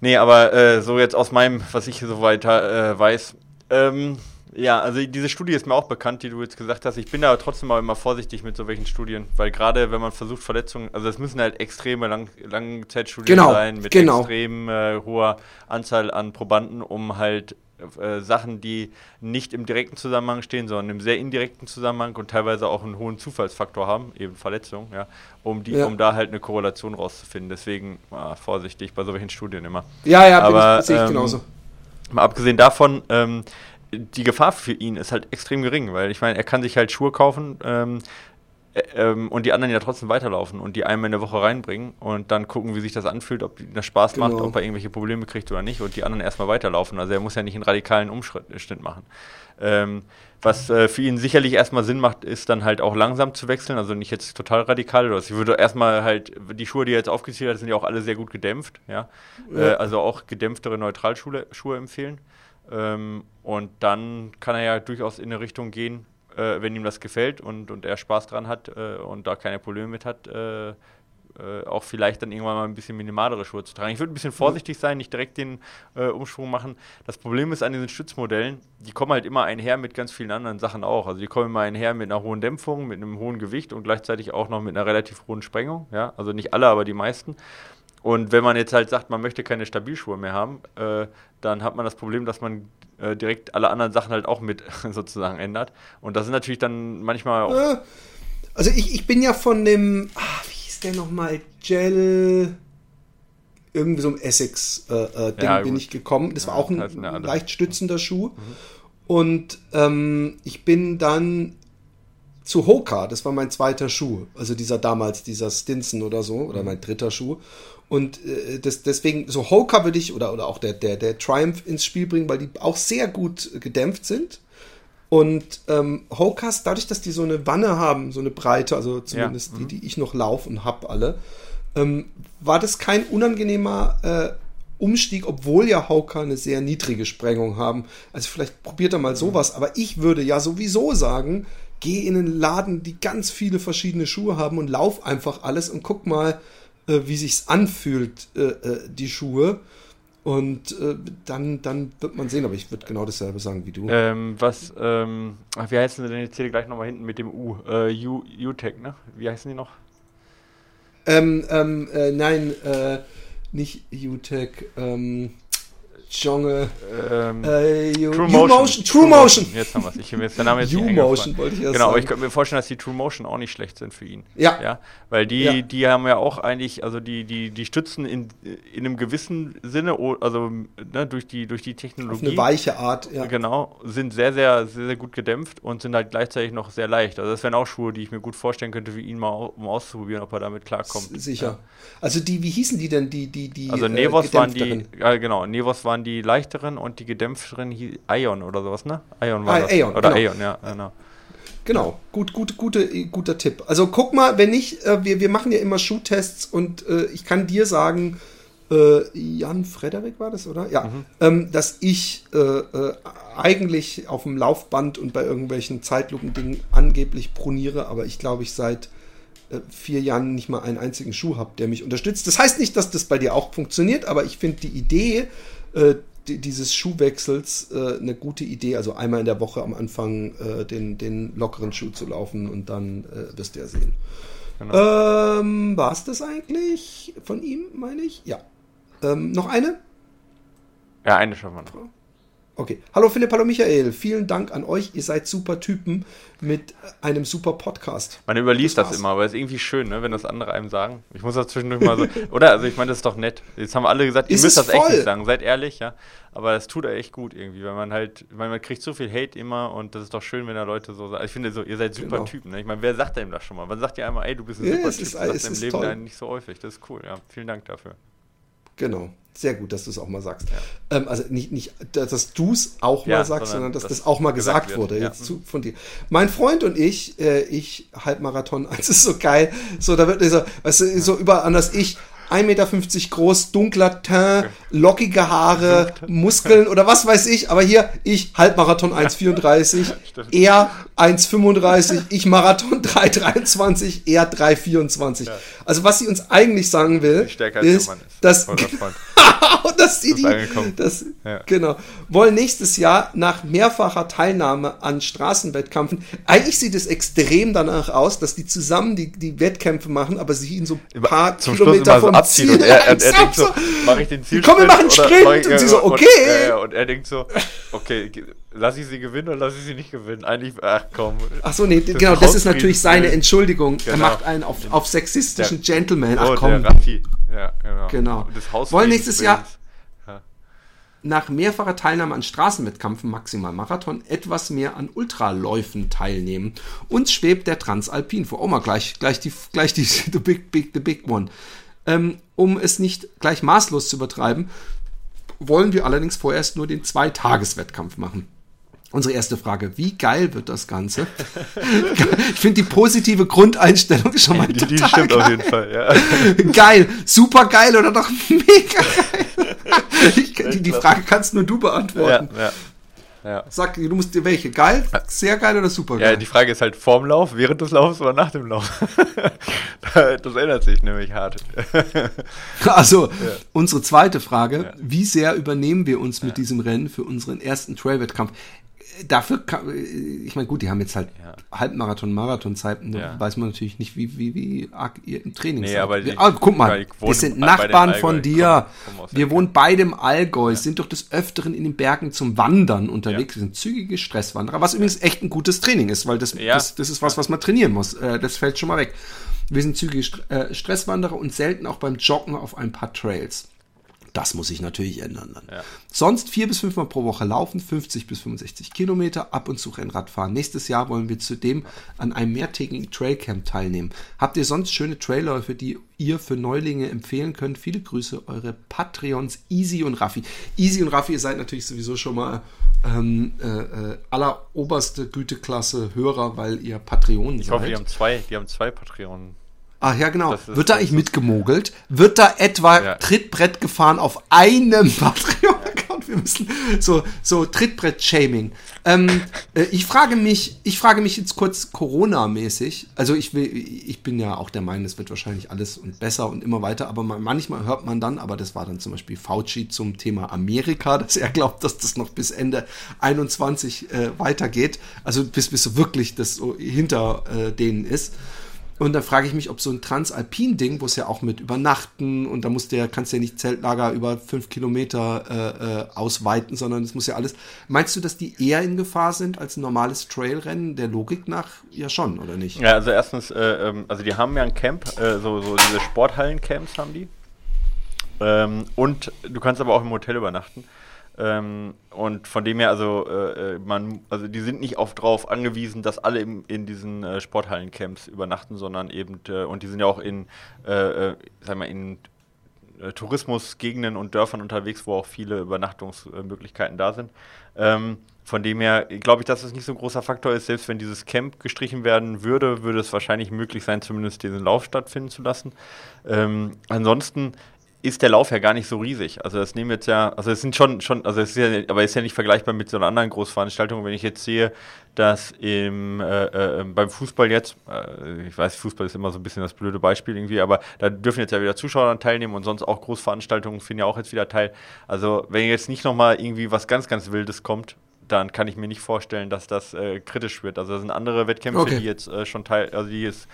Nee, aber äh, so jetzt aus meinem, was ich so weiter äh, weiß, ähm, ja, also diese Studie ist mir auch bekannt, die du jetzt gesagt hast. Ich bin da trotzdem auch immer vorsichtig mit so welchen Studien, weil gerade wenn man versucht, Verletzungen, also es müssen halt extreme Lang Langzeitstudien genau, sein mit genau. extrem äh, hoher Anzahl an Probanden, um halt äh, Sachen, die nicht im direkten Zusammenhang stehen, sondern im sehr indirekten Zusammenhang und teilweise auch einen hohen Zufallsfaktor haben, eben Verletzungen, ja, um die, ja. um da halt eine Korrelation rauszufinden. Deswegen ah, vorsichtig bei solchen Studien immer. Ja, ja, aber sehe ich ähm, genauso. Mal abgesehen davon, ähm, die Gefahr für ihn ist halt extrem gering, weil ich meine, er kann sich halt Schuhe kaufen ähm, äh, ähm, und die anderen ja trotzdem weiterlaufen und die einmal in der Woche reinbringen und dann gucken, wie sich das anfühlt, ob das Spaß genau. macht, ob er irgendwelche Probleme kriegt oder nicht und die anderen erstmal weiterlaufen. Also er muss ja nicht einen radikalen Umschnitt machen. Ähm, was äh, für ihn sicherlich erstmal Sinn macht, ist dann halt auch langsam zu wechseln, also nicht jetzt total radikal oder was. Ich würde erstmal halt, die Schuhe, die er jetzt aufgezählt hat, sind ja auch alle sehr gut gedämpft, ja. ja. Äh, also auch gedämpftere Neutralschuhe Schuhe empfehlen. Ähm, und dann kann er ja durchaus in eine Richtung gehen, äh, wenn ihm das gefällt und, und er Spaß dran hat äh, und da keine Probleme mit hat, äh, äh auch vielleicht dann irgendwann mal ein bisschen minimalere Schuhe zu tragen. Ich würde ein bisschen vorsichtig sein, nicht direkt den äh, Umschwung machen. Das Problem ist an diesen Stützmodellen, die kommen halt immer einher mit ganz vielen anderen Sachen auch. Also die kommen immer einher mit einer hohen Dämpfung, mit einem hohen Gewicht und gleichzeitig auch noch mit einer relativ hohen Sprengung. Ja? Also nicht alle, aber die meisten. Und wenn man jetzt halt sagt, man möchte keine Stabilschuhe mehr haben, äh, dann hat man das Problem, dass man äh, direkt alle anderen Sachen halt auch mit sozusagen ändert. Und das ist natürlich dann manchmal auch. Äh, also ich, ich bin ja von dem, ach, wie hieß der nochmal, Gel, irgendwie so ein Essex-Ding äh, äh ja, bin ich gekommen. Das war auch ein leicht stützender Schuh. Mhm. Und ähm, ich bin dann zu Hoka, das war mein zweiter Schuh, also dieser damals, dieser Stinson oder so, oder mhm. mein dritter Schuh. Und äh, das, deswegen, so Hoka würde ich, oder, oder auch der, der, der Triumph ins Spiel bringen, weil die auch sehr gut gedämpft sind. Und ähm, Hokas, dadurch, dass die so eine Wanne haben, so eine Breite, also zumindest ja. die, mhm. die ich noch laufe und hab alle, ähm, war das kein unangenehmer äh, Umstieg, obwohl ja Hoka eine sehr niedrige Sprengung haben. Also vielleicht probiert er mal mhm. sowas, aber ich würde ja sowieso sagen, geh in einen Laden, die ganz viele verschiedene Schuhe haben und lauf einfach alles und guck mal, äh, wie sich's anfühlt, äh, äh, die Schuhe. Und äh, dann, dann wird man sehen, aber ich würde genau dasselbe sagen wie du. Ähm, was, ähm, ach, wie heißen sie denn? Ich zähle gleich nochmal hinten mit dem U. Äh, U, U-Tech, ne? Wie heißen die noch? Ähm, ähm, äh, nein, äh, nicht U-Tech, ähm, Jonge. Ähm, äh, True Motion. Motion. True Motion. Jetzt haben wir es. Ich jetzt der Name jetzt U Motion wollte ich erst Genau, sagen. aber ich könnte mir vorstellen, dass die True Motion auch nicht schlecht sind für ihn. Ja. ja? Weil die, ja. die haben ja auch eigentlich, also die, die, die stützen in, in einem gewissen Sinne, also ne, durch, die, durch die Technologie. Auf eine weiche Art, ja. Genau, sind sehr, sehr, sehr, sehr gut gedämpft und sind halt gleichzeitig noch sehr leicht. Also das wären auch Schuhe, die ich mir gut vorstellen könnte für ihn mal, um auszuprobieren, ob er damit klarkommt. Sicher. Ja. Also die, wie hießen die denn, die, die, die Also Nevos äh, waren die, ja genau, Nevos waren die leichteren und die gedämpfteren Ion oder sowas, ne? Ion war ah, das. Aeon, oder genau. Aeon, ja, genau. Genau, gut, gut, gute, guter Tipp. Also guck mal, wenn nicht, äh, wir, wir machen ja immer Schuhtests und äh, ich kann dir sagen, äh, Jan Frederik war das, oder? Ja, mhm. ähm, dass ich äh, äh, eigentlich auf dem Laufband und bei irgendwelchen Zeitlupendingen angeblich proniere, aber ich glaube, ich seit äh, vier Jahren nicht mal einen einzigen Schuh habe, der mich unterstützt. Das heißt nicht, dass das bei dir auch funktioniert, aber ich finde die Idee, dieses Schuhwechsels äh, eine gute Idee. Also einmal in der Woche am Anfang äh, den, den lockeren Schuh zu laufen und dann äh, wirst du ja sehen. Genau. Ähm, War es das eigentlich von ihm, meine ich? Ja. Ähm, noch eine? Ja, eine schon mal noch. Okay. Hallo Philipp, hallo Michael. Vielen Dank an euch. Ihr seid super Typen mit einem super Podcast. Man überliest das, das immer, aber es ist irgendwie schön, ne, wenn das andere einem sagen. Ich muss das zwischendurch mal so. Oder? Also ich meine, das ist doch nett. Jetzt haben alle gesagt, ihr ist müsst das voll? echt nicht sagen. Seid ehrlich, ja. Aber es tut echt gut irgendwie, weil man halt, weil man kriegt so viel Hate immer und das ist doch schön, wenn da Leute so sagen. Ich finde so, ihr seid super genau. Typen. Ne? Ich meine, wer sagt einem das schon mal? Man sagt ja einmal, ey, du bist ein ja, super Typ. Ist, das sagt im Leben toll. nicht so häufig. Das ist cool, ja. Vielen Dank dafür. Genau. Sehr gut, dass du es auch mal sagst. Ja. Ähm, also nicht, nicht, dass du es auch ja, mal sagst, sondern dass das, das auch mal gesagt, gesagt wurde. Ja. Jetzt zu, von dir. Mein Freund und ich, äh, ich Halbmarathon, das ist so geil. So, da wird so, weißt du, so überall anders ich. 1,50 Meter groß, dunkler Teint, lockige Haare, Muskeln oder was weiß ich. Aber hier, ich, Halbmarathon 1,34. er 1,35, ich Marathon 3,23, er 3,24. Also was sie uns eigentlich sagen will, ist, ist, dass, dass sie die, das, ja. genau, wollen nächstes Jahr nach mehrfacher Teilnahme an Straßenwettkämpfen, eigentlich sieht es extrem danach aus, dass die zusammen die, die Wettkämpfe machen, aber sie ihn so ein paar Zum Kilometer vom so Ziel. Und er, er, er denkt so, mache ich den Ziel Komm, wir machen einen Sprint. Und sie so, okay. Und, ja, und er denkt so, okay, lass ich sie gewinnen oder lass ich sie nicht gewinnen? Eigentlich, ach komm. Ach so, nee, genau, das ist natürlich seine Entschuldigung. Genau. Er macht einen auf, auf sexistischen der, Gentleman. Ach oh, komm. Ja, genau. genau. Wollen nächstes Jahr ja. nach mehrfacher Teilnahme an Straßenwettkämpfen, maximal Marathon, etwas mehr an Ultraläufen teilnehmen. Uns schwebt der Transalpin vor. Oh mal, gleich, gleich die, gleich die, the big, big, the big one. Ähm, um es nicht gleich maßlos zu übertreiben, wollen wir allerdings vorerst nur den Zwei-Tages-Wettkampf machen. Unsere erste Frage, wie geil wird das Ganze? ich finde die positive Grundeinstellung schon mal die, total die stimmt geil. auf jeden Fall, ja. Geil, super geil oder doch mega geil? Ich, die, die, Frage kannst nur du beantworten. Ja, ja. Ja. Sag, du musst dir welche? Geil, sehr geil oder super geil? Ja, die Frage ist halt vorm Lauf, während des Laufs oder nach dem Lauf. das ändert sich nämlich hart. also, unsere zweite Frage, wie sehr übernehmen wir uns mit diesem Rennen für unseren ersten Trail-Wettkampf? Dafür, kann, ich meine, gut, die haben jetzt halt ja. Halbmarathon, Marathonzeiten, da ja. weiß man natürlich nicht, wie, wie, wie arg ihr im Training nee, aber die, ah, guck mal, wir sind Nachbarn von dir. Komm, komm wir wohnen beide im Allgäu, ja. sind doch des Öfteren in den Bergen zum Wandern unterwegs, wir sind zügige Stresswanderer, was übrigens echt ein gutes Training ist, weil das, das, das ist was, was man trainieren muss. Äh, das fällt schon mal weg. Wir sind zügige äh, Stresswanderer und selten auch beim Joggen auf ein paar Trails. Das muss sich natürlich ändern dann. Ja. Sonst vier bis fünfmal pro Woche laufen, 50 bis 65 Kilometer, ab und zu Rennrad fahren. Nächstes Jahr wollen wir zudem an einem mehrtägigen Trailcamp teilnehmen. Habt ihr sonst schöne Trailläufe, die ihr für Neulinge empfehlen könnt? Viele Grüße, eure Patreons Easy und Raffi. Easy und Raffi, ihr seid natürlich sowieso schon mal ähm, äh, äh alleroberste Güteklasse Hörer, weil ihr Patreon ich seid. Ich hoffe, die haben zwei, die haben zwei Patreonen. Ach ja, genau. Wird da eigentlich mitgemogelt? Wird da etwa ja. Trittbrett gefahren auf einem Patreon-Account? Wir müssen so, so Trittbrett-Shaming. Ähm, äh, ich frage mich, ich frage mich jetzt kurz Corona-mäßig. Also ich will, ich bin ja auch der Meinung, es wird wahrscheinlich alles und besser und immer weiter. Aber manchmal hört man dann, aber das war dann zum Beispiel Fauci zum Thema Amerika, dass er glaubt, dass das noch bis Ende 21 äh, weitergeht. Also bis, bis so wirklich das so hinter äh, denen ist. Und da frage ich mich, ob so ein Transalpin-Ding, wo es ja auch mit Übernachten und da musst du ja, kannst du ja nicht Zeltlager über fünf Kilometer äh, äh, ausweiten, sondern es muss ja alles. Meinst du, dass die eher in Gefahr sind als ein normales Trailrennen? Der Logik nach ja schon, oder nicht? Ja, also erstens, äh, ähm, also die haben ja ein Camp, äh, so, so diese Sporthallen-Camps haben die. Ähm, und du kannst aber auch im Hotel übernachten. Ähm, und von dem her, also, äh, äh, man, also die sind nicht oft darauf angewiesen, dass alle im, in diesen äh, Sporthallencamps übernachten, sondern eben, äh, und die sind ja auch in, äh, äh sag mal, in äh, Tourismusgegenden und Dörfern unterwegs, wo auch viele Übernachtungsmöglichkeiten da sind. Ähm, von dem her glaube ich, dass es nicht so ein großer Faktor ist. Selbst wenn dieses Camp gestrichen werden würde, würde es wahrscheinlich möglich sein, zumindest diesen Lauf stattfinden zu lassen. Ähm, ansonsten ist der Lauf ja gar nicht so riesig. Also das nehmen jetzt ja, also es sind schon, schon, also es ist ja, aber es ist ja nicht vergleichbar mit so einer anderen Großveranstaltung. Wenn ich jetzt sehe, dass im, äh, äh, beim Fußball jetzt, äh, ich weiß, Fußball ist immer so ein bisschen das blöde Beispiel irgendwie, aber da dürfen jetzt ja wieder Zuschauer teilnehmen und sonst auch Großveranstaltungen finden ja auch jetzt wieder teil. Also wenn jetzt nicht nochmal irgendwie was ganz, ganz Wildes kommt, dann kann ich mir nicht vorstellen, dass das äh, kritisch wird. Also das sind andere Wettkämpfe, okay. die jetzt äh, schon teil, also die jetzt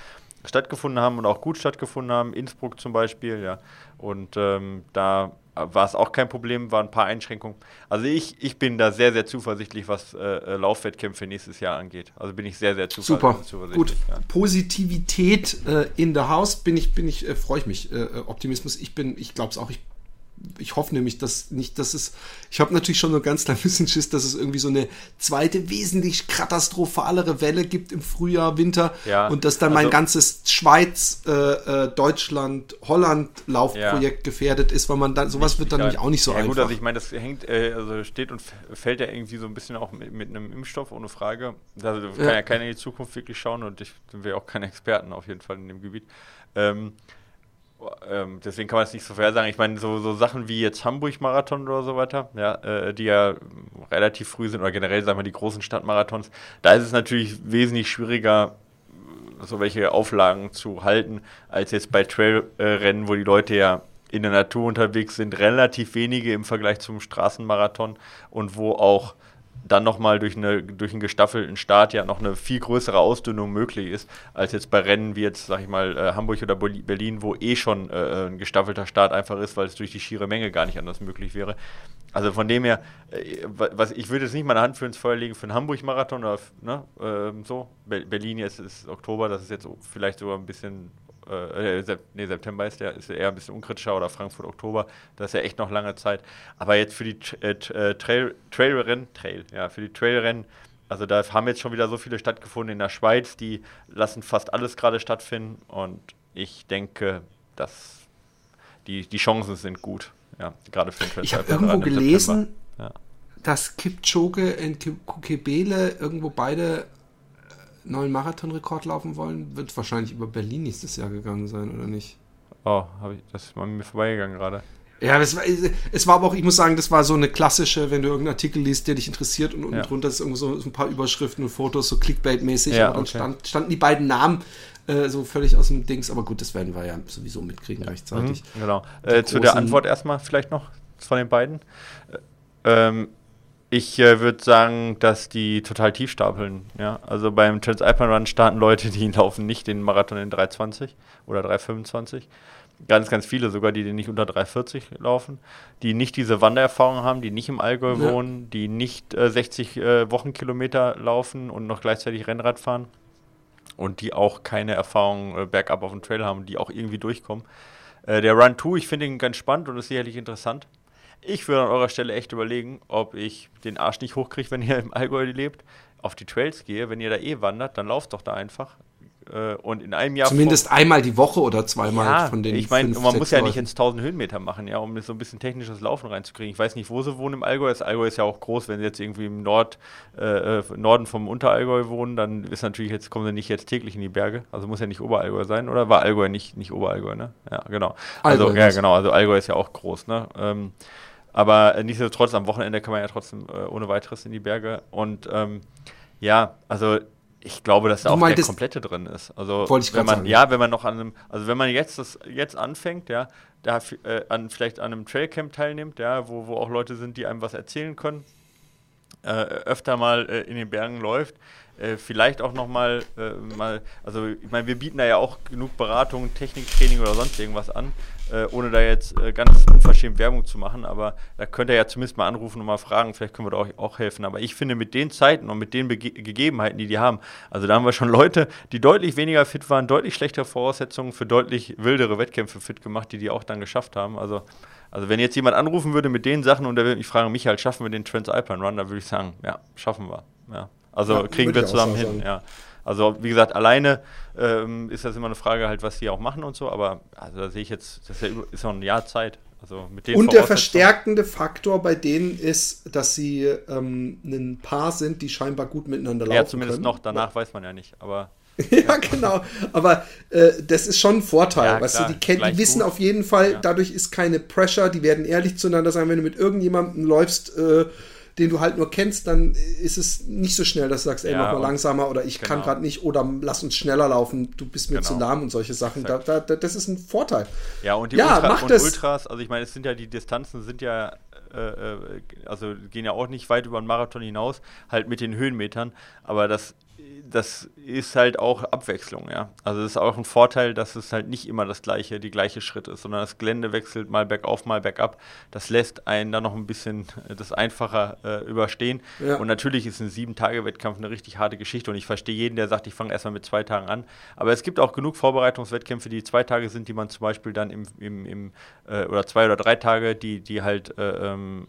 stattgefunden haben und auch gut stattgefunden haben. Innsbruck zum Beispiel, ja. Und ähm, da war es auch kein Problem, waren ein paar Einschränkungen. Also ich, ich bin da sehr, sehr zuversichtlich, was äh, äh Laufwettkämpfe nächstes Jahr angeht. Also bin ich sehr, sehr zuversichtlich. Super, gut. Ja. Positivität äh, in der Haus bin ich, bin ich, äh, freue ich mich. Äh, äh, Optimismus, ich bin, ich glaube es auch, ich ich hoffe nämlich, dass nicht, dass es, ich habe natürlich schon so ganz klein bisschen Schiss, dass es irgendwie so eine zweite, wesentlich katastrophalere Welle gibt im Frühjahr, Winter ja, und dass dann also, mein ganzes Schweiz, äh, äh, Deutschland, Holland Laufprojekt ja. gefährdet ist, weil man dann, sowas wird dann nämlich auch nicht so ja, einfach. Gut, also ich meine, das hängt, äh, also steht und fällt ja irgendwie so ein bisschen auch mit, mit einem Impfstoff, ohne Frage. Also kann ja keiner in die Zukunft wirklich schauen und ich sind wir auch keine Experten auf jeden Fall in dem Gebiet. Ähm, ähm, deswegen kann man es nicht so fair sagen. Ich meine, so, so Sachen wie jetzt Hamburg-Marathon oder so weiter, ja, äh, die ja relativ früh sind, oder generell, sagen wir, die großen Stadtmarathons, da ist es natürlich wesentlich schwieriger, so welche Auflagen zu halten, als jetzt bei Trailrennen, wo die Leute ja in der Natur unterwegs sind, relativ wenige im Vergleich zum Straßenmarathon und wo auch dann nochmal durch, durch einen gestaffelten Start ja noch eine viel größere Ausdünnung möglich ist, als jetzt bei Rennen wie jetzt, sag ich mal, äh, Hamburg oder Berlin, wo eh schon äh, ein gestaffelter Start einfach ist, weil es durch die schiere Menge gar nicht anders möglich wäre. Also von dem her, äh, was, ich würde jetzt nicht meine Hand für ins Feuer legen für einen Hamburg-Marathon oder ne, ähm, so. Berlin jetzt ist Oktober, das ist jetzt vielleicht sogar ein bisschen äh, äh nee, September ist der, ist eher ein bisschen unkritischer oder Frankfurt Oktober, das ist ja echt noch lange Zeit. Aber jetzt für die äh, äh, Trail, Trailrennen, Trail, ja, für die Trailrennen, also da haben jetzt schon wieder so viele stattgefunden in der Schweiz, die lassen fast alles gerade stattfinden und ich denke, dass die, die Chancen sind gut, ja, gerade für den Ich habe irgendwo gelesen, ja. dass Kipchoge und Kukebele irgendwo beide neuen Marathonrekord laufen wollen, wird wahrscheinlich über Berlin nächstes Jahr gegangen sein, oder nicht? Oh, ich, das ist mal mir vorbeigegangen gerade. Ja, es war, es war aber auch, ich muss sagen, das war so eine klassische, wenn du irgendeinen Artikel liest, der dich interessiert und unten ja. drunter ist irgendwo so, ein paar Überschriften und Fotos, so Clickbait-mäßig. Ja, aber dann okay. stand, standen die beiden Namen äh, so völlig aus dem Dings. Aber gut, das werden wir ja sowieso mitkriegen rechtzeitig. Mhm, genau. Äh, zu der Antwort erstmal vielleicht noch von den beiden. Äh, ähm, ich äh, würde sagen, dass die total tief stapeln. Ja? Also beim Transalpine Run starten Leute, die laufen nicht den Marathon in 3,20 oder 3,25. Ganz, ganz viele sogar, die den nicht unter 3,40 laufen, die nicht diese Wandererfahrung haben, die nicht im Allgäu ja. wohnen, die nicht äh, 60 äh, Wochenkilometer laufen und noch gleichzeitig Rennrad fahren und die auch keine Erfahrung äh, bergab auf dem Trail haben, die auch irgendwie durchkommen. Äh, der Run 2, ich finde ihn ganz spannend und ist sicherlich interessant. Ich würde an eurer Stelle echt überlegen, ob ich den Arsch nicht hochkriege, wenn ihr im Allgäu lebt, auf die Trails gehe. Wenn ihr da eh wandert, dann lauft doch da einfach. Äh, und in einem Jahr. Zumindest einmal die Woche oder zweimal ja, von den Ich meine, man muss ja nicht ins 1000 Höhenmeter machen, ja, um so ein bisschen technisches Laufen reinzukriegen. Ich weiß nicht, wo sie wohnen im Allgäu. Das Allgäu ist ja auch groß. Wenn sie jetzt irgendwie im Nord, äh, äh, Norden vom Unterallgäu wohnen, dann ist natürlich jetzt, kommen sie nicht jetzt täglich in die Berge. Also muss ja nicht Oberallgäu sein, oder? War Allgäu nicht, nicht Oberallgäu, ne? Ja, genau. Also, Allgäu ja, genau. Also Allgäu ist ja auch groß, ne? Ähm, aber nichtsdestotrotz, am Wochenende kann man ja trotzdem äh, ohne weiteres in die Berge. Und ähm, ja, also ich glaube, dass da du auch der komplette drin ist. Also wenn man, sagen. ja, wenn man noch an einem, also wenn man jetzt das jetzt anfängt, ja, da äh, an vielleicht an einem Trailcamp teilnimmt, ja, wo, wo auch Leute sind, die einem was erzählen können, äh, öfter mal äh, in den Bergen läuft, äh, vielleicht auch noch mal, äh, mal, also ich meine, wir bieten da ja auch genug Beratung, Techniktraining oder sonst irgendwas an, äh, ohne da jetzt äh, ganz unverschämt Werbung zu machen, aber da könnt ihr ja zumindest mal anrufen und mal fragen, vielleicht können wir da auch, auch helfen. Aber ich finde, mit den Zeiten und mit den Bege Gegebenheiten, die die haben, also da haben wir schon Leute, die deutlich weniger fit waren, deutlich schlechtere Voraussetzungen für deutlich wildere Wettkämpfe fit gemacht, die die auch dann geschafft haben. Also also wenn jetzt jemand anrufen würde mit den Sachen und der würde mich fragen, Michael, schaffen wir den Transalpine Run, dann würde ich sagen, ja, schaffen wir. Ja. Also ja, kriegen wir zusammen hin, ja. Also wie gesagt, alleine ähm, ist das immer eine Frage halt, was die auch machen und so, aber also da sehe ich jetzt, das ist ja ist noch ein Jahr Zeit. Also mit und der verstärkende Faktor bei denen ist, dass sie ähm, ein Paar sind, die scheinbar gut miteinander laufen. Ja, zumindest können. noch, danach ja. weiß man ja nicht, aber. ja, genau. Aber äh, das ist schon ein Vorteil. Ja, weißt klar, du, die, die wissen gut. auf jeden Fall, dadurch ist keine Pressure, die werden ehrlich zueinander sein, wenn du mit irgendjemandem läufst, äh, den du halt nur kennst, dann ist es nicht so schnell, dass du sagst, ey, ja, mach mal langsamer oder ich genau. kann gerade nicht oder lass uns schneller laufen, du bist mir genau. zu lahm und solche Sachen. Da, da, das ist ein Vorteil. Ja, und die ja, Ultra und Ultras, also ich meine, es sind ja die Distanzen sind ja äh, äh, also gehen ja auch nicht weit über den Marathon hinaus, halt mit den Höhenmetern, aber das das ist halt auch Abwechslung, ja. Also es ist auch ein Vorteil, dass es halt nicht immer das gleiche, die gleiche Schritt ist, sondern das Gelände wechselt mal bergauf, mal bergab. Das lässt einen dann noch ein bisschen äh, das einfacher äh, überstehen. Ja. Und natürlich ist ein Sieben-Tage-Wettkampf eine richtig harte Geschichte und ich verstehe jeden, der sagt, ich fange erstmal mit zwei Tagen an. Aber es gibt auch genug Vorbereitungswettkämpfe, die zwei Tage sind, die man zum Beispiel dann im, im, im äh, oder zwei oder drei Tage, die, die halt äh, ähm,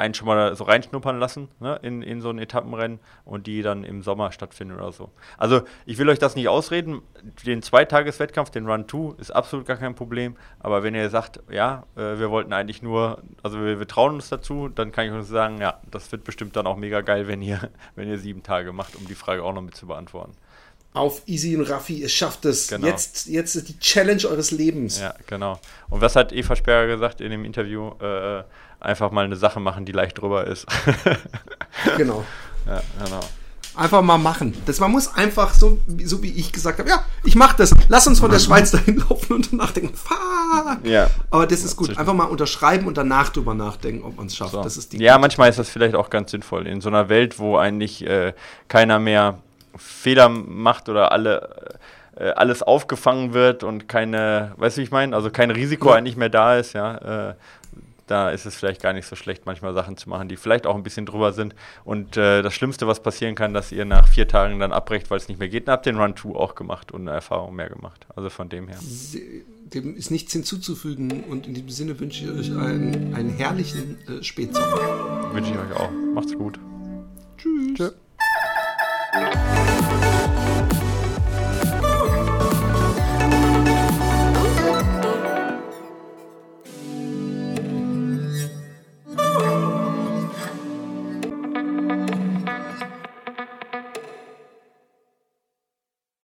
einen schon mal so reinschnuppern lassen ne, in, in so ein Etappenrennen und die dann im Sommer stattfinden oder so. Also ich will euch das nicht ausreden. Den Zweitageswettkampf, den Run 2, ist absolut gar kein Problem. Aber wenn ihr sagt, ja, äh, wir wollten eigentlich nur, also wir, wir, trauen uns dazu, dann kann ich euch sagen, ja, das wird bestimmt dann auch mega geil, wenn ihr, wenn ihr sieben Tage macht, um die Frage auch noch mit zu beantworten. auf Easy und Raffi, ihr schafft es. Genau. Jetzt, jetzt ist die Challenge eures Lebens. Ja, genau. Und was hat Eva Sperger gesagt in dem Interview? Äh, einfach mal eine Sache machen, die leicht drüber ist. genau. Ja, genau. Einfach mal machen. Das, man muss einfach, so, so wie ich gesagt habe, ja, ich mach das. Lass uns von der Schweiz dahin laufen und danach denken, fuck. Ja. Aber das ist gut. Einfach mal unterschreiben und danach drüber nachdenken, ob man es schafft. So. Das ist die ja, manchmal ist das vielleicht auch ganz sinnvoll. In so einer Welt, wo eigentlich äh, keiner mehr Fehler macht oder alle äh, alles aufgefangen wird und keine, weißt du, wie ich meine? Also kein Risiko ja. eigentlich mehr da ist, ja. Äh, da ist es vielleicht gar nicht so schlecht, manchmal Sachen zu machen, die vielleicht auch ein bisschen drüber sind. Und äh, das Schlimmste, was passieren kann, dass ihr nach vier Tagen dann abbrecht, weil es nicht mehr geht. Und habt den Run-2 auch gemacht und eine Erfahrung mehr gemacht. Also von dem her. Dem ist nichts hinzuzufügen und in diesem Sinne wünsche ich euch einen, einen herrlichen äh, Spätsommer. Wünsche ich euch auch. Macht's gut. Tschüss. Tschö.